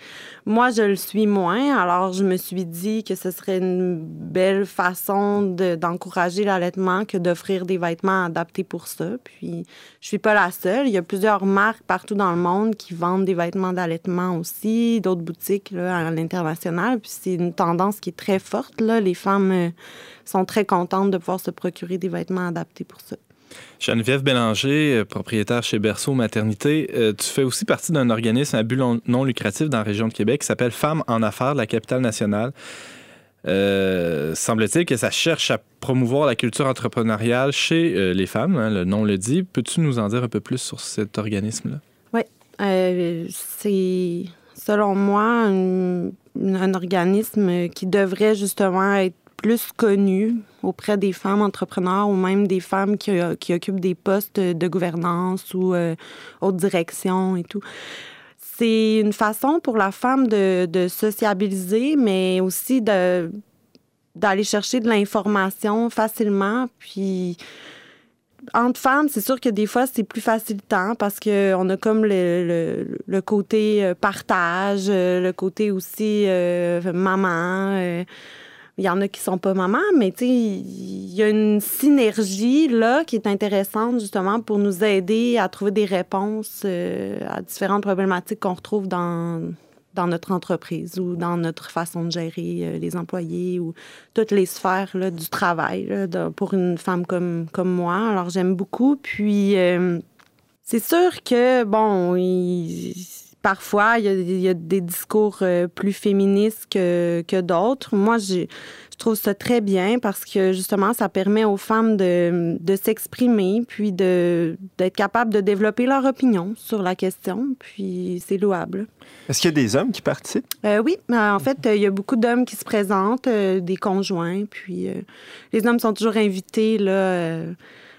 moi, je le suis moins. Alors, je me suis dit que ce serait une belle façon de- d'encourager l'allaitement que d'offrir des vêtements adaptés pour ça. Puis, je suis pas la seule. Il y a plusieurs marques partout dans le monde qui vendent des vêtements d'allaitement aussi, d'autres boutiques là, à l'international. Puis c'est une tendance qui est très forte. Là. Les femmes euh, sont très contentes de pouvoir se procurer des vêtements adaptés pour ça. Geneviève Bélanger, euh, propriétaire chez Berceau Maternité, euh, tu fais aussi partie d'un organisme à but non- lucratif dans la région de Québec qui s'appelle Femmes en affaires de la capitale nationale. Euh, semble-t-il que ça cherche à promouvoir la culture entrepreneuriale chez euh, les femmes, hein, le nom le dit. Peux-tu nous en dire un peu plus sur cet organisme-là? Euh, c'est, selon moi, un organisme qui devrait justement être plus connu auprès des femmes entrepreneurs ou même des femmes qui, euh, qui occupent des postes de gouvernance ou euh, haute direction et tout. C'est une façon pour la femme de, de sociabiliser, mais aussi de, d'aller chercher de l'information facilement. Puis entre femmes, c'est sûr que des fois, c'est plus facilitant parce qu'on a comme le, le, côté euh, partage, euh, le côté aussi maman. Il y en a qui sont pas mamans, mais tu il y a une synergie là qui est intéressante justement pour nous aider à trouver des réponses euh, à différentes problématiques qu'on retrouve dans, dans notre entreprise ou dans notre façon de gérer euh, les employés ou toutes les sphères là, du travail là, pour une femme comme, comme moi. Alors, j'aime beaucoup. Puis, euh, c'est sûr que, bon, il- parfois, il y, a, il y a des discours euh, plus féministes que, que d'autres. Moi, je trouve ça très bien parce que, justement, ça permet aux femmes de, de s'exprimer puis d'être capables de développer leur opinion sur la question. Puis, c'est louable. Est-ce qu'il y a des hommes qui participent? Euh, oui, en fait, il y a beaucoup d'hommes qui se présentent, euh, des conjoints, puis euh, les hommes sont toujours invités là,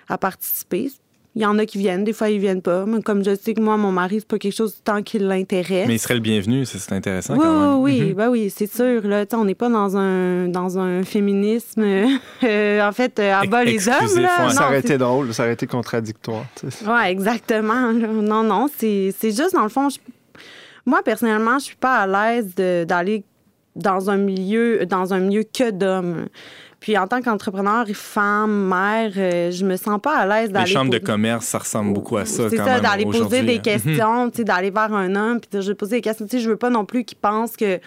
à participer. Il y en a qui viennent, des fois ils viennent pas. Mais comme je sais que moi, mon mari, c'est pas quelque chose tant qui l'intéresse. Mais il serait le bienvenu, c'est intéressant Oui, quand même. oui, oui, Mhm. ben oui, c'est sûr. Là, Tu sais, on n'est pas dans un, dans un féminisme, euh, en fait, euh, à bas les hommes. Là. ça aurait été drôle, ça aurait été contradictoire. oui, exactement. là. Non, non, c'est c'est juste, dans le fond, je- moi, personnellement, je suis pas à l'aise de- d'aller dans un milieu dans un milieu que d'hommes. Puis en tant qu'entrepreneur, femme, mère, euh, je me sens pas à l'aise Les d'aller... chambres de commerce, ça ressemble beaucoup à ça c'est ça, d'aller poser des hein. questions, tu sais, d'aller vers un homme, puis de poser des questions. Tu sais, je veux pas non plus qu'il pense que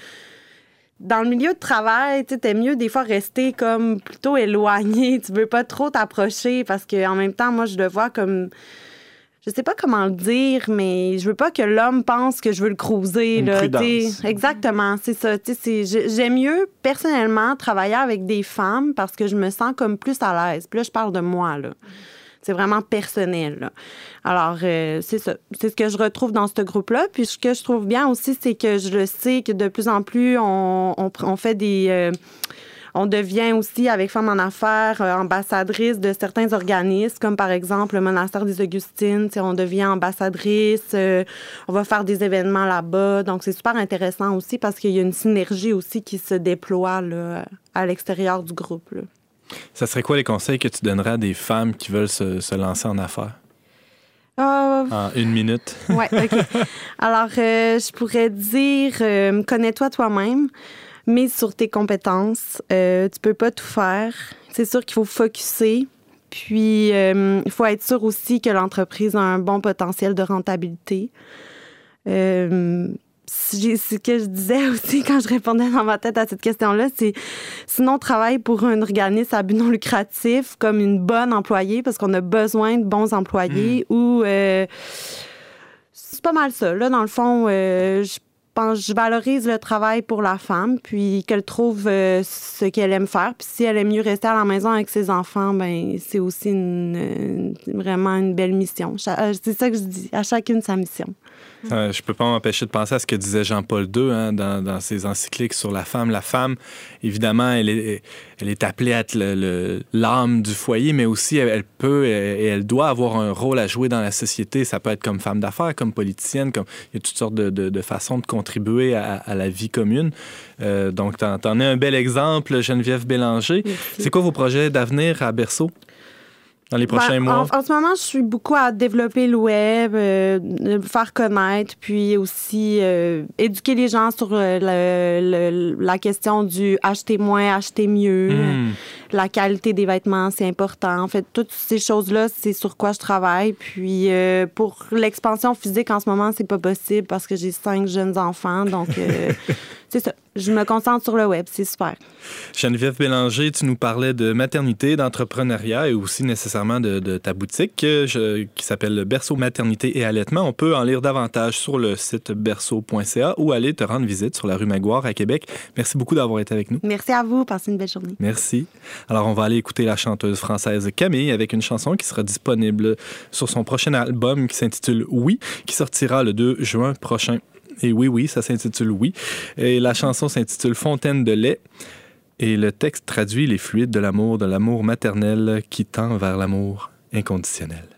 dans le milieu de travail, tu sais, t'es mieux des fois rester comme plutôt éloigné. Tu veux pas trop t'approcher parce que en même temps, moi, je le vois comme je sais pas comment le dire, mais je veux pas que l'homme pense que je veux le cruiser. Une là. Exactement, c'est ça. J'aime mieux, personnellement, travailler avec des femmes parce que je me sens comme plus à l'aise. Puis là, je parle de moi, là. C'est vraiment personnel. là. Alors, euh, c'est ça. C'est ce que je retrouve dans ce groupe-là. Puis ce que je trouve bien aussi, c'est que je le sais que de plus en plus, on, on, pr- on fait des... euh, On devient aussi, avec Femmes en Affaires, euh, ambassadrice de certains organismes, comme par exemple le Monastère des Augustines. On devient ambassadrice, euh, on va faire des événements là-bas. Donc, c'est super intéressant aussi parce qu'il y a une synergie aussi qui se déploie là, à l'extérieur du groupe. Là. Ça serait quoi les conseils que tu donnerais à des femmes qui veulent se, se lancer en affaires? Euh, en une minute. Oui, OK. Alors, euh, je pourrais dire, euh, connais-toi toi-même, mise sur tes compétences. Euh, tu peux pas tout faire. C'est sûr qu'il faut focuser. Puis, il faut être sûr aussi que l'entreprise a un bon potentiel de rentabilité ce que je disais aussi quand je répondais dans ma tête à cette question-là, c'est sinon on travaille pour un organisme à but non lucratif comme une bonne employée parce qu'on a besoin de bons employés mm. ou euh, c'est pas mal ça. Là, dans le fond, euh, je pense je valorise le travail pour la femme, puis qu'elle trouve euh, ce qu'elle aime faire. Puis si elle aime mieux rester à la maison avec ses enfants, ben c'est aussi vraiment une belle mission. C'est ça que je dis, à chacune sa mission. Je peux pas m'empêcher de penser à ce que disait Jean-Paul II hein, dans, dans, ses encycliques sur la femme. La femme, évidemment, elle est, elle est appelée à être l'âme du foyer, mais aussi elle, peut et elle doit avoir un rôle à jouer dans la société. Ça peut être comme femme d'affaires, comme politicienne, comme il y a toutes sortes de, de, façons de contribuer à, à la vie commune. Euh, donc, tu en, en, es un bel exemple, Geneviève Bélanger. C'est quoi vos projets d'avenir à Berceau? Dans les prochains ben, mois? En, ce moment, je suis beaucoup à développer le web, euh, le faire connaître, puis aussi euh, éduquer les gens sur euh, la question du acheter moins, acheter mieux. Hmm. La qualité des vêtements, c'est important. En fait, toutes ces choses-là, c'est sur quoi je travaille. Puis pour l'expansion physique, en ce moment, c'est pas possible parce que j'ai cinq jeunes enfants. Donc, c'est ça. Je me concentre sur le web, c'est super. Geneviève Bélanger, tu nous parlais de maternité, d'entrepreneuriat et aussi nécessairement de, ta boutique euh, qui s'appelle Berceau Maternité et Allaitement. On peut en lire davantage sur le site berceau.ca ou aller te rendre visite sur la rue Maguire à Québec. Merci beaucoup d'avoir été avec nous. Merci à vous. Passez une belle journée. Merci. Alors, on va aller écouter la chanteuse française Camille avec une chanson qui sera disponible sur son prochain album qui s'intitule Oui, qui sortira le 2 juin prochain. Et oui, oui, ça s'intitule Oui. Et la chanson s'intitule Fontaine de lait. Et le texte traduit les fluides de l'amour, de l'amour maternel qui tend vers l'amour inconditionnel.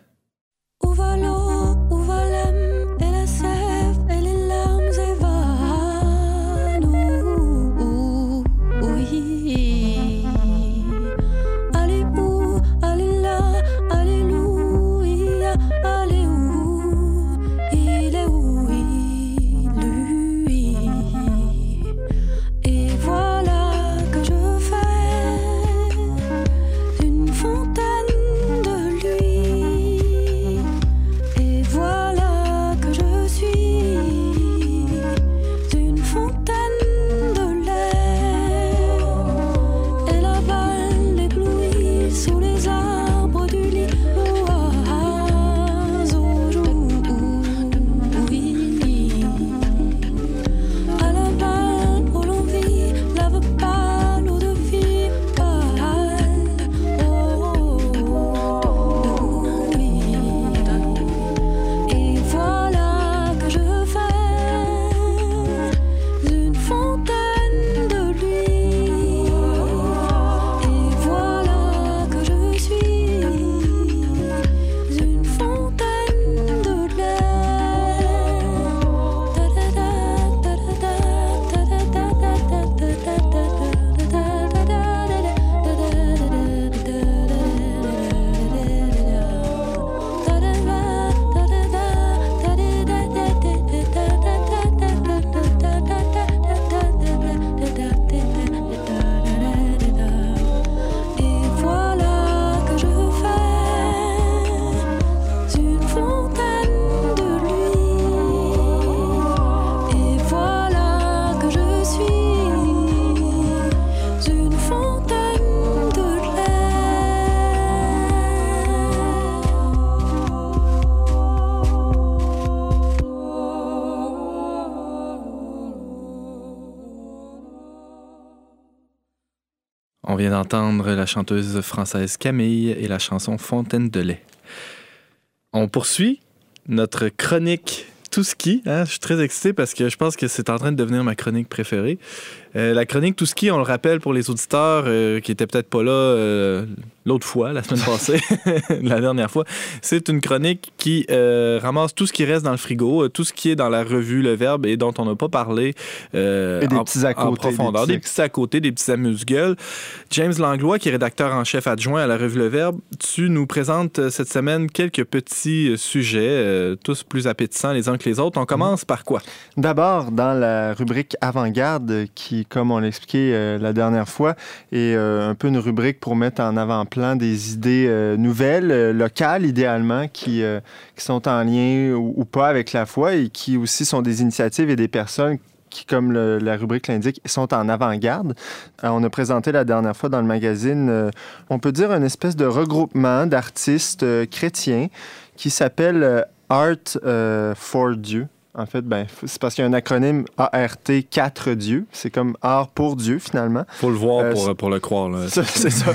La chanteuse française Camille et la chanson Fontaine de lait. On poursuit notre chronique tout ski. Hein? Je suis très excité parce que je pense que c'est en train de devenir ma chronique préférée. Euh, la chronique Tout Ski, on le rappelle pour les auditeurs euh, qui étaient peut-être pas là euh, l'autre fois, la semaine passée, la dernière fois, c'est une chronique qui ramasse tout ce qui reste dans le frigo, tout ce qui est dans la revue Le Verbe et dont on n'a pas parlé et des en, petits à côté, profondeur, des petits... à côté, des petits amuse-gueules. James Langlois, qui est rédacteur en chef adjoint à la revue Le Verbe, tu nous présentes cette semaine quelques petits sujets, tous plus appétissants les uns que les autres. On commence par quoi? D'abord, dans la rubrique Avant-garde, qui comme on l'expliquait euh, la dernière fois, est euh, un peu une rubrique pour mettre en avant-plan des idées euh, nouvelles, locales idéalement, qui, sont en lien ou, pas avec la foi et qui aussi sont des initiatives et des personnes qui, comme la rubrique l'indique, sont en avant-garde. on a présenté la dernière fois dans le magazine, on peut dire, une espèce de regroupement d'artistes chrétiens qui s'appelle Art for Dieu. En fait, ben, c'est parce qu'il y a un acronyme ART 4 dieux. C'est comme art pour Dieu, finalement. faut le voir euh, pour, pour, le croire. C'est ça,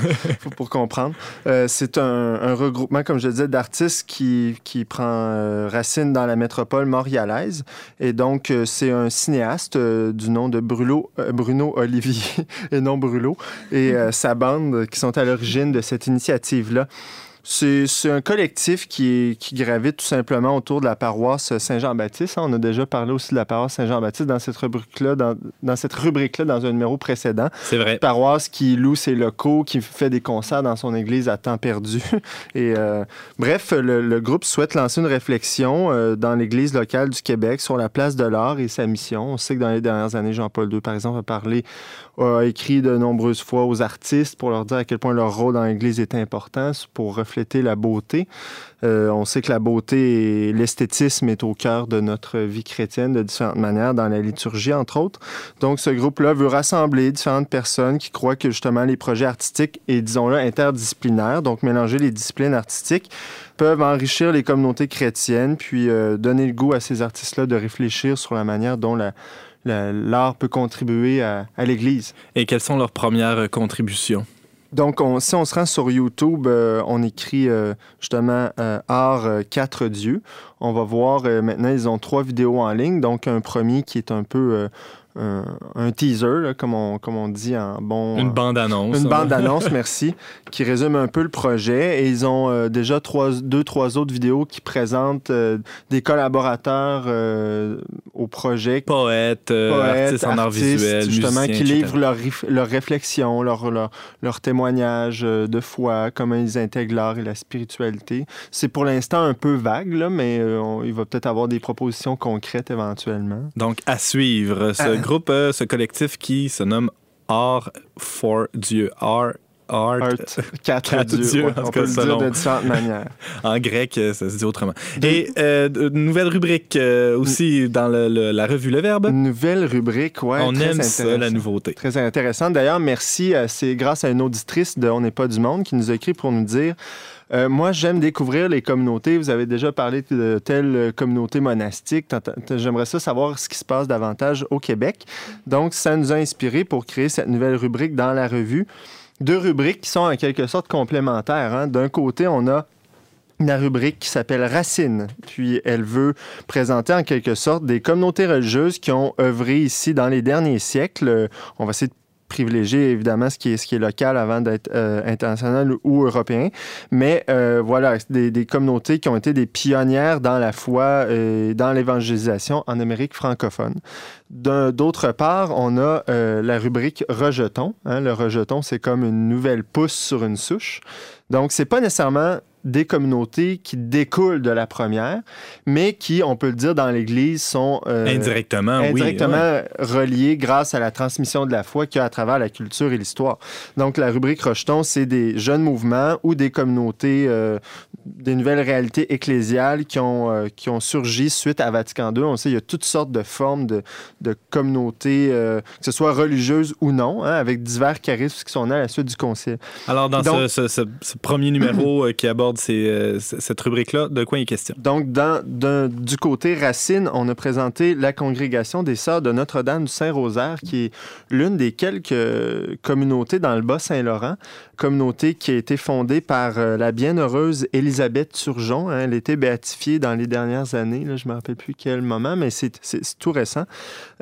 pour comprendre. Euh, c'est un, regroupement, comme je disais, d'artistes qui, qui prend euh, racine dans la métropole montréalaise. Et donc, c'est un cinéaste du nom de Bruno, Bruno Olivier, et non Brulo, et sa bande qui sont à l'origine de cette initiative-là. C'est un collectif qui, qui, gravite tout simplement autour de la paroisse Saint-Jean-Baptiste. On a déjà parlé aussi de la paroisse Saint-Jean-Baptiste dans cette rubrique-là, dans, dans, cette rubrique-là, dans un numéro précédent. C'est vrai. Paroisse qui loue ses locaux, qui fait des concerts dans son église à temps perdu. Et euh, bref, le, groupe souhaite lancer une réflexion euh, dans l'église locale du Québec sur la place de l'art et sa mission. On sait que dans les dernières années, Jean-Paul II, par exemple, a parlé a écrit de nombreuses fois aux artistes pour leur dire à quel point leur rôle dans l'Église est important pour refléter la beauté. Euh, on sait que la beauté et l'esthétisme est au cœur de notre vie chrétienne de différentes manières, dans la liturgie, entre autres. Donc, ce groupe-là veut rassembler différentes personnes qui croient que justement les projets artistiques et, disons-le, interdisciplinaires, donc mélanger les disciplines artistiques, peuvent enrichir les communautés chrétiennes, puis euh, donner le goût à ces artistes-là de réfléchir sur la manière dont la, l'art peut contribuer à, l'Église. Et quelles sont leurs premières contributions? Donc, si on se rend sur YouTube, euh, on écrit euh, justement euh, Art 4 dieux. On va voir maintenant, ils ont trois vidéos en ligne. Donc, un premier qui est un peu un, teaser, comme, on, comme on dit en bon... Une bande-annonce. Une bande-annonce, merci, qui résume un peu le projet. Et ils ont euh, déjà trois, deux, trois autres vidéos qui présentent euh, des collaborateurs euh, au projet. Poètes, artistes en art visuel, Justement, qui livrent leurs leur réflexions, leurs leur, leur témoignages de foi, comment ils intègrent l'art et la spiritualité. C'est pour l'instant un peu vague, là, mais il va peut-être avoir des propositions concrètes éventuellement. Donc, à suivre ce groupe, euh, ce collectif qui se nomme Art for Dieu. Art Art, Art quatre, dieux. on peut le dire de différentes manières. en grec, euh, ça se dit autrement. Et euh, nouvelle rubrique aussi dans la revue Le Verbe. Nouvelle rubrique, ouais. On aime ça, la nouveauté. Très intéressant. D'ailleurs, merci. C'est grâce à une auditrice de On n'est pas du monde qui nous a écrit pour nous dire euh, moi, j'aime découvrir les communautés. Vous avez déjà parlé de telle communauté monastique. J'aimerais ça savoir ce qui se passe davantage au Québec. Donc, ça nous a inspiré pour créer cette nouvelle rubrique dans la revue. Deux rubriques qui sont en quelque sorte complémentaires. Hein. D'un côté, on a la rubrique qui s'appelle Racine. Puis elle veut présenter en quelque sorte des communautés religieuses qui ont œuvré ici dans les derniers siècles. On va essayer de privilégier évidemment ce qui est, local avant d'être euh, international ou européen. Mais euh, voilà, des, des, communautés qui ont été des pionnières dans la foi et dans l'évangélisation en Amérique francophone. D'autre part, on a euh, la rubrique rejeton. Hein. Le rejeton, c'est comme une nouvelle pousse sur une souche. Donc, c'est pas nécessairement des communautés qui découlent de la première, mais qui, on peut le dire, dans l'Église, sont euh, indirectement, indirectement reliées grâce à la transmission de la foi qu'il y a à travers la culture et l'histoire. Donc, la rubrique Rocheton, c'est des jeunes mouvements ou des communautés, euh, des nouvelles réalités ecclésiales qui ont, euh, qui ont surgi suite à Vatican II. On sait qu'il y a toutes sortes de formes de, de communautés, que ce soit religieuses ou non, hein, avec divers charismes qui sont nés à la suite du Concile. Alors, dans ce, ce, premier numéro qui aborde euh, cette rubrique-là. De quoi il est question? Donc, du côté Racine, on a présenté la congrégation des Sœurs de Notre-Dame du Saint-Rosaire, qui est l'une des quelques communautés dans le Bas-Saint-Laurent, communauté qui a été fondée par euh, la bienheureuse Élisabeth Turgeon. Hein. elle été béatifiée dans les dernières années. Je ne me rappelle plus quel moment, mais c'est tout récent.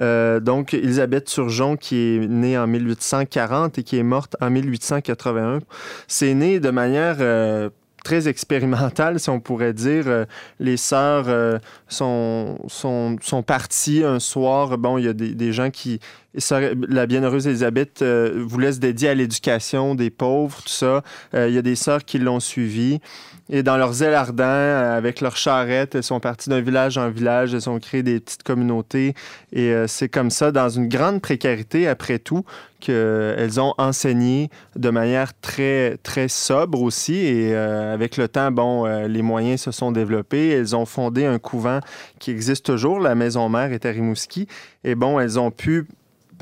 Euh, donc, Elisabeth Turgeon, qui est née en 1840 et qui est morte en 1881, c'est né de manière très expérimentale, si on pourrait dire. Euh, les sœurs sont, sont, sont, parties un soir. Bon, il y a des gens qui la bienheureuse Elisabeth euh, voulait se dédier à l'éducation des pauvres, tout ça. Euh, il y a des sœurs qui l'ont suivi. Et dans leurs ailes ardents, euh, avec leurs charrettes, elles sont parties d'un village en village, elles ont créé des petites communautés. Et c'est comme ça, dans une grande précarité, après tout, qu'elles ont enseigné de manière très, très sobre aussi. Et avec le temps, bon, les moyens se sont développés. Elles ont fondé un couvent qui existe toujours, la Maison Mère est à Rimouski. Et bon, elles ont pu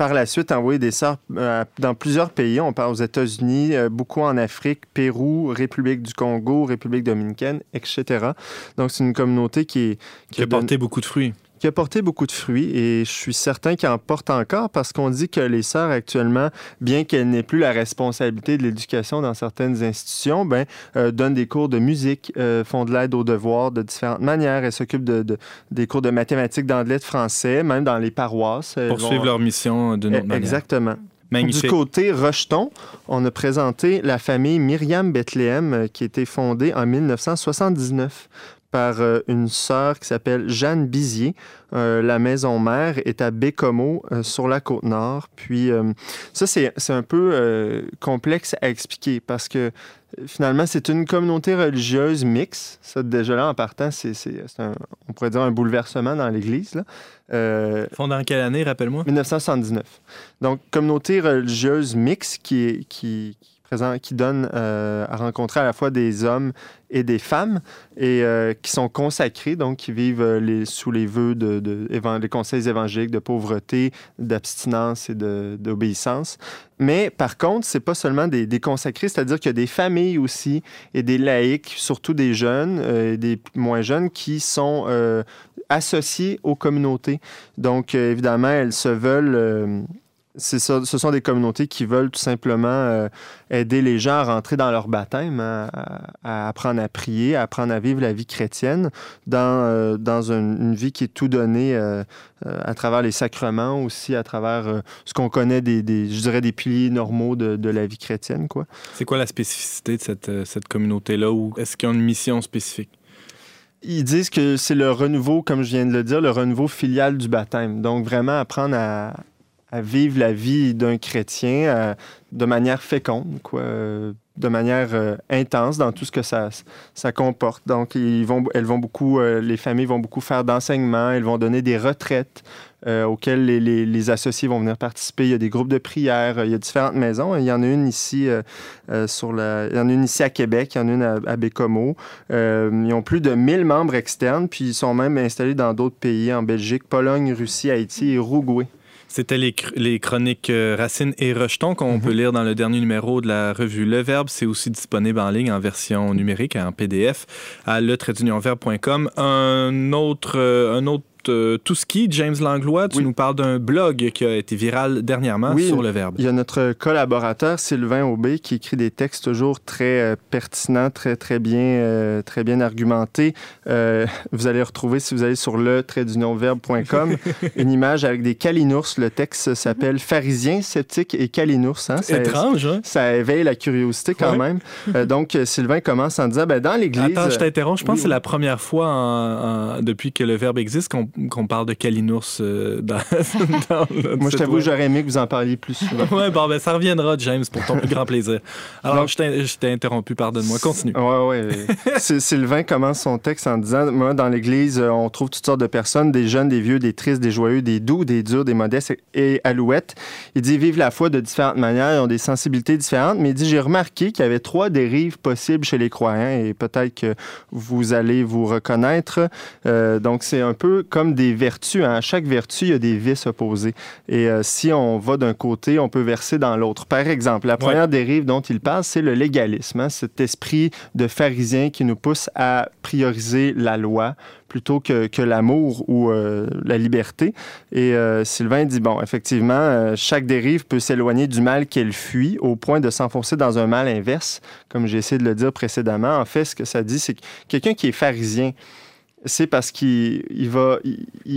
par la suite envoyé des sœurs euh, dans plusieurs pays. On parle aux États-Unis, euh, beaucoup en Afrique, Pérou, République du Congo, République dominicaine, etc. Donc, c'est une communauté qui, qui, a porté beaucoup de fruits qui a porté beaucoup de fruits et je suis certain qu'il en porte encore parce qu'on dit que les sœurs actuellement, bien qu'elles n'aient plus la responsabilité de l'éducation dans certaines institutions, ben, euh, donnent des cours de musique, euh, font de l'aide aux devoirs de différentes manières. Elles s'occupent de, des cours de mathématiques, d'anglais, de français, même dans les paroisses. Poursuivre leur mission de notre manière. Exactement. Du côté rejeton, on a présenté la famille Myriam Bethléem euh, qui a été fondée en 1979 par euh, une sœur qui s'appelle Jeanne Bizier. Euh, la maison mère est à Bécomo, euh, sur la côte nord. Puis ça, c'est un peu complexe à expliquer parce que finalement, c'est une communauté religieuse mixte. Ça, déjà là, en partant, c'est, on pourrait dire un bouleversement dans l'Église. Fondée en quelle année, rappelle-moi? 1979. Donc, communauté religieuse mixte qui, qui, qui donne euh, à rencontrer à la fois des hommes et des femmes et euh, qui sont consacrés, donc qui vivent euh, sous les vœux de, des conseils évangéliques de pauvreté, d'abstinence et d'obéissance. Mais par contre, c'est pas seulement des, des consacrés, c'est-à-dire qu'il y a des familles aussi et des laïcs, surtout des jeunes et des moins jeunes, qui sont associés aux communautés. Donc, évidemment, elles se veulent ce sont des communautés qui veulent tout simplement euh, aider les gens à rentrer dans leur baptême, à, apprendre à prier, à apprendre à vivre la vie chrétienne dans, euh, dans une, vie qui est tout donnée euh, à travers les sacrements aussi, à travers ce qu'on connaît des, je dirais, des piliers normaux de, de la vie chrétienne. Quoi. C'est quoi la spécificité de cette, cette communauté-là ou est-ce qu'il y a une mission spécifique? Ils disent que c'est le renouveau, comme je viens de le dire, le renouveau filial du baptême. Donc, vraiment apprendre à, à vivre la vie d'un chrétien euh, de manière féconde, quoi, de manière euh, intense dans tout ce que ça, ça comporte. Donc, ils vont, elles vont beaucoup, euh, les familles vont beaucoup faire d'enseignement, elles vont donner des retraites auxquelles les, les, les, associés vont venir participer. Il y a des groupes de prière, il y a différentes maisons. Il y en a une ici sur la, il y en a une ici à Québec, il y en a une à, à Bécomo. ils ont plus de 1000 membres externes, puis ils sont même installés dans d'autres pays, en Belgique, Pologne, Russie, Haïti et Uruguay. C'était les, les, chroniques euh, Racine et Rejeton qu'on peut mhm. lire dans le dernier numéro de la revue Le Verbe. C'est aussi disponible en ligne en version numérique, en PDF, à le Un autre, euh, un autre euh, tout ski, James Langlois, tu nous parles d'un blog qui a été viral dernièrement sur le Verbe. Il y a notre collaborateur Sylvain Aubé qui écrit des textes toujours très euh, pertinents, très très bien, euh, très bien argumentés. vous allez retrouver si vous allez sur le verbe.com une image avec des calinours. Le texte s'appelle Pharisiens, sceptiques et calinours. Hein? C'est étrange. Hein? Ça éveille la curiosité quand même. donc Sylvain commence en disant ben, dans l'Église. Attends, je t'interromps. Je pense que c'est la première fois depuis que le Verbe existe qu'on qu'on parle de Kalinours euh, dans, Moi, je t'avoue, j'aurais aimé que vous en parliez plus souvent. oui, bon, ben, ça reviendra, James, pour ton plus grand plaisir. Alors, je t'ai interrompu, pardonne-moi. Continue. Oui, oui. Sylvain commence son texte en disant Moi, dans l'Église, euh, on trouve toutes sortes de personnes, des jeunes, des vieux, des tristes, des joyeux, des doux, des durs, des modestes et alouettes. Il dit Vivent la foi de différentes manières, ils ont des sensibilités différentes, mais il dit J'ai remarqué qu'il y avait trois dérives possibles chez les croyants et peut-être que vous allez vous reconnaître. Euh, donc, c'est un peu comme comme des vertus. Hein. À chaque vertu, il y a des vices opposés. Et euh, si on va d'un côté, on peut verser dans l'autre. Par exemple, la première dérive dont il parle, c'est le légalisme, hein. cet esprit de pharisien qui nous pousse à prioriser la loi plutôt que, que l'amour ou euh, la liberté. Et euh, Sylvain dit, bon, effectivement, chaque dérive peut s'éloigner du mal qu'elle fuit au point de s'enfoncer dans un mal inverse, comme j'ai essayé de le dire précédemment. En fait, ce que ça dit, c'est que quelqu'un qui est pharisien, c'est parce qu'il euh,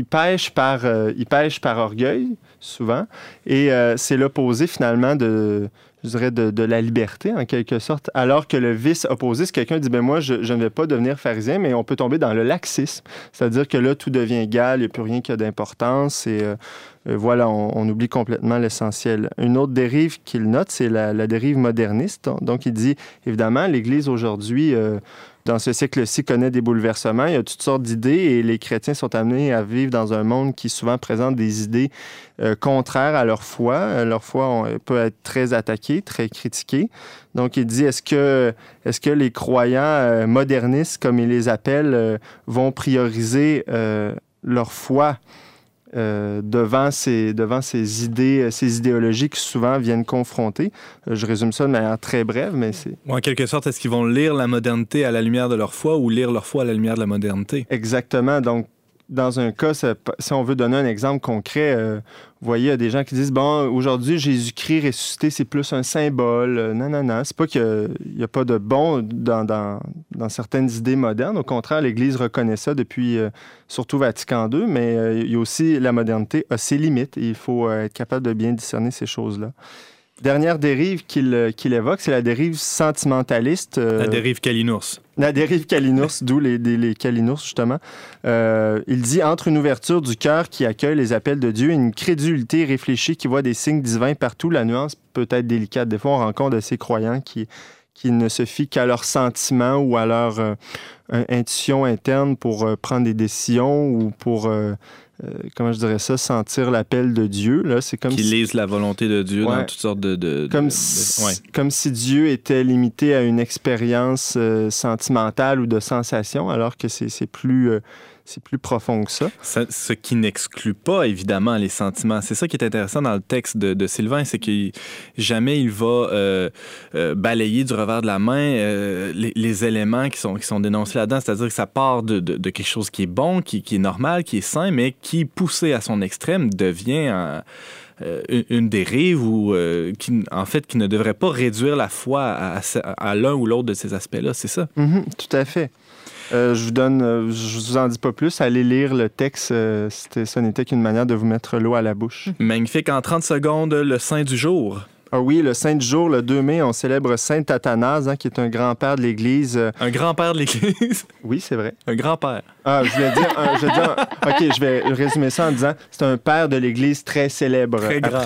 pêche par orgueil souvent, et euh, c'est l'opposé finalement de, la liberté en quelque sorte. Alors que le vice opposé, c'est quelqu'un dit ben moi je, ne vais pas devenir pharisien, mais on peut tomber dans le laxisme, c'est-à-dire que là tout devient égal, il n'y a plus rien qui a d'importance et euh, voilà, on, oublie complètement l'essentiel. Une autre dérive qu'il note, c'est la, dérive moderniste. Donc il dit évidemment l'Église aujourd'hui dans ce siècle-ci, connaît des bouleversements. Il y a toutes sortes d'idées et les chrétiens sont amenés à vivre dans un monde qui souvent présente des idées euh, contraires à leur foi. Euh, leur foi peut être très attaquée, très critiquée. Donc, il dit, est-ce que, est que les croyants euh, modernistes, comme il les appelle, vont prioriser leur foi? Euh, devant, ces, devant ces idées, ces idéologies qui souvent viennent confronter. Euh, je résume ça de manière très brève, mais c'est... en quelque sorte, est-ce qu'ils vont lire la modernité à la lumière de leur foi ou lire leur foi à la lumière de la modernité? Exactement. Donc, dans un cas, si on veut donner un exemple concret, euh, vous voyez, il y a des gens qui disent bon, aujourd'hui, Jésus-Christ ressuscité, c'est plus un symbole. Euh, non, non, non. C'est pas qu'il n'y a, pas de bon dans, certaines idées modernes. Au contraire, l'Église reconnaît ça depuis euh, surtout Vatican II, mais il y a aussi la modernité a ses limites et il faut être capable de bien discerner ces choses-là. Dernière dérive qu'il évoque, c'est la dérive sentimentaliste. la dérive Kalinours. La dérive Kalinours, d'où les, les, Kalinours, justement. Euh, il dit entre une ouverture du cœur qui accueille les appels de Dieu et une crédulité réfléchie qui voit des signes divins partout. La nuance peut être délicate. Des fois, on rencontre de ces croyants qui, qui ne se fient qu'à leurs sentiments ou à leur euh, intuition interne pour euh, prendre des décisions ou pour euh, comment je dirais ça, sentir l'appel de Dieu. Là, c'est comme qui lisent la volonté de Dieu dans toutes sortes de... comme, si, comme si Dieu était limité à une expérience euh, sentimentale ou de sensation, alors que c'est plus... Euh, c'est plus profond que ça. ce qui n'exclut pas, évidemment, les sentiments. C'est ça qui est intéressant dans le texte de, Sylvain, c'est que jamais il va euh, euh, balayer du revers de la main euh, les, éléments qui sont, qui sont dénoncés là-dedans. C'est-à-dire que ça part de, de, quelque chose qui est bon, qui, qui, est normal, qui est sain, mais qui, poussé à son extrême, devient... une dérive ou qui, en fait, qui ne devrait pas réduire la foi à, à, l'un ou l'autre de ces aspects-là, c'est ça? Mm-hmm, tout à fait. Euh, je vous donne, euh, je vous en dis pas plus. Allez lire le texte. Euh, ce n'était qu'une manière de vous mettre l'eau à la bouche. Magnifique. En 30 secondes, le saint du jour. Ah oui, le saint du jour, le 2 mai, on célèbre Saint Athanase, hein, qui est un grand-père de l'Église. Un grand-père de l'Église? Oui, c'est vrai. Un grand-père. Ah, je voulais dire, je dire, OK, je vais résumer ça en disant, c'est un père de l'Église très célèbre. Très grand.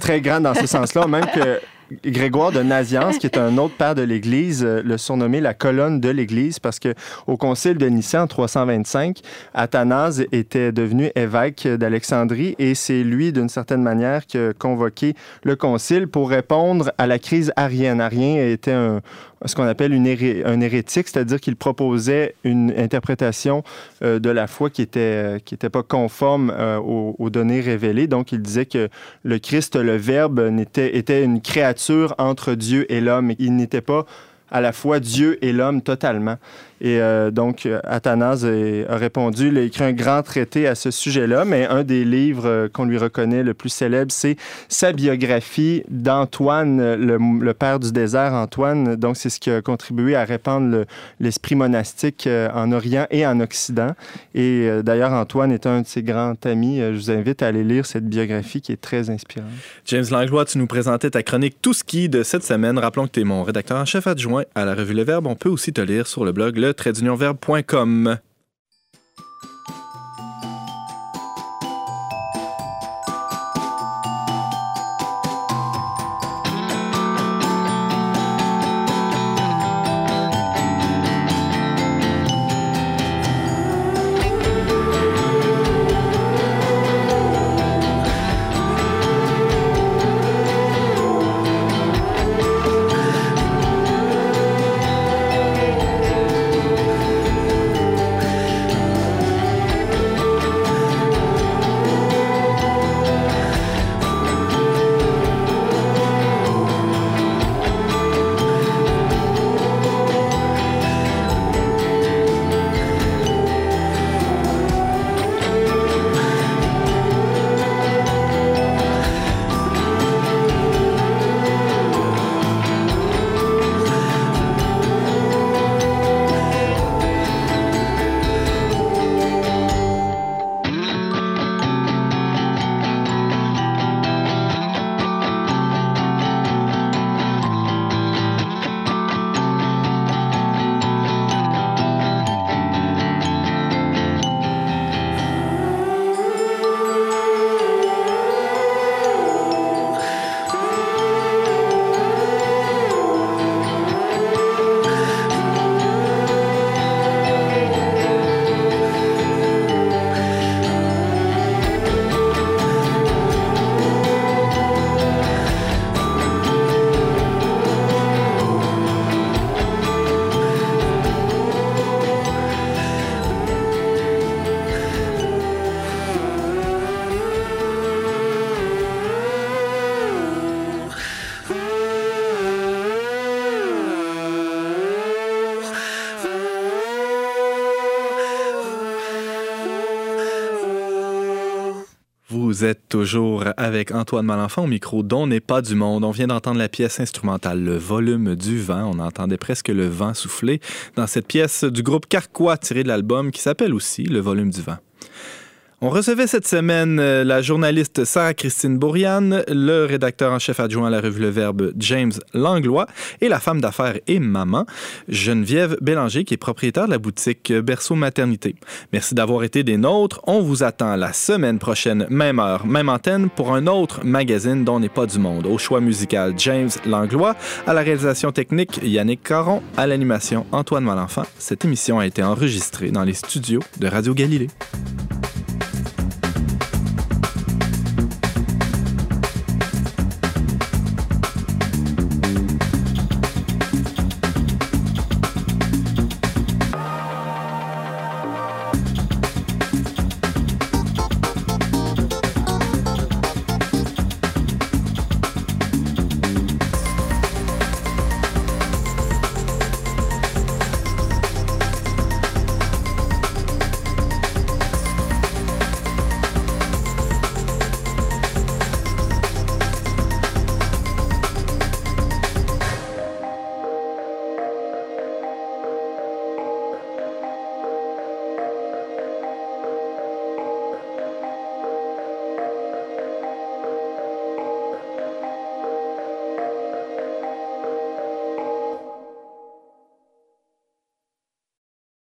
très grand dans ce sens-là, même que Grégoire de Naziance, qui est un autre père de l'Église, euh, le surnommé la colonne de l'Église parce que au concile de Nicée en 325, Athanase était devenu évêque d'Alexandrie et c'est lui, d'une certaine manière, qui a convoqué le concile pour répondre à la crise arienne. Arien était un, ce qu'on appelle un hérétique, c'est-à-dire qu'il proposait une interprétation euh, de la foi qui était euh, qui était pas conforme euh, aux, données révélées. Donc, il disait que le Christ, le Verbe, n'était était une créature entre Dieu et l'homme. Il n'était pas à la fois Dieu et l'homme totalement. Et euh, donc, Athanase a répondu, il a écrit un grand traité à ce sujet-là, mais un des livres euh, qu'on lui reconnaît le plus célèbre, c'est sa biographie d'Antoine, le, père du désert, Antoine. Donc, c'est ce qui a contribué à répandre l'esprit monastique euh, en Orient et en Occident. Et d'ailleurs, Antoine est un de ses grands amis. Je vous invite à aller lire cette biographie qui est très inspirante. James Langlois, tu nous présentais ta chronique Tout ski de cette semaine. Rappelons que tu es mon rédacteur en chef adjoint à la revue Le Verbe. On peut aussi te lire sur le blog le tradeunionverbe.com. Vous êtes toujours avec Antoine Malenfant au micro dont n'est pas du monde. On vient d'entendre la pièce instrumentale Le volume du vent. On entendait presque le vent souffler dans cette pièce du groupe Carquois tirée de l'album qui s'appelle aussi Le volume du vent. On recevait cette semaine euh, la journaliste Sarah-Christine Bourriane, le rédacteur en chef adjoint à la revue Le Verbe James Langlois et la femme d'affaires et maman Geneviève Bélanger qui est propriétaire de la boutique Berceau Maternité. Merci d'avoir été des nôtres. On vous attend la semaine prochaine, même heure, même antenne pour un autre magazine dont n'est pas du monde. Au choix musical James Langlois, à la réalisation technique Yannick Caron, à l'animation Antoine Malenfant. Cette émission a été enregistrée dans les studios de Radio Galilée.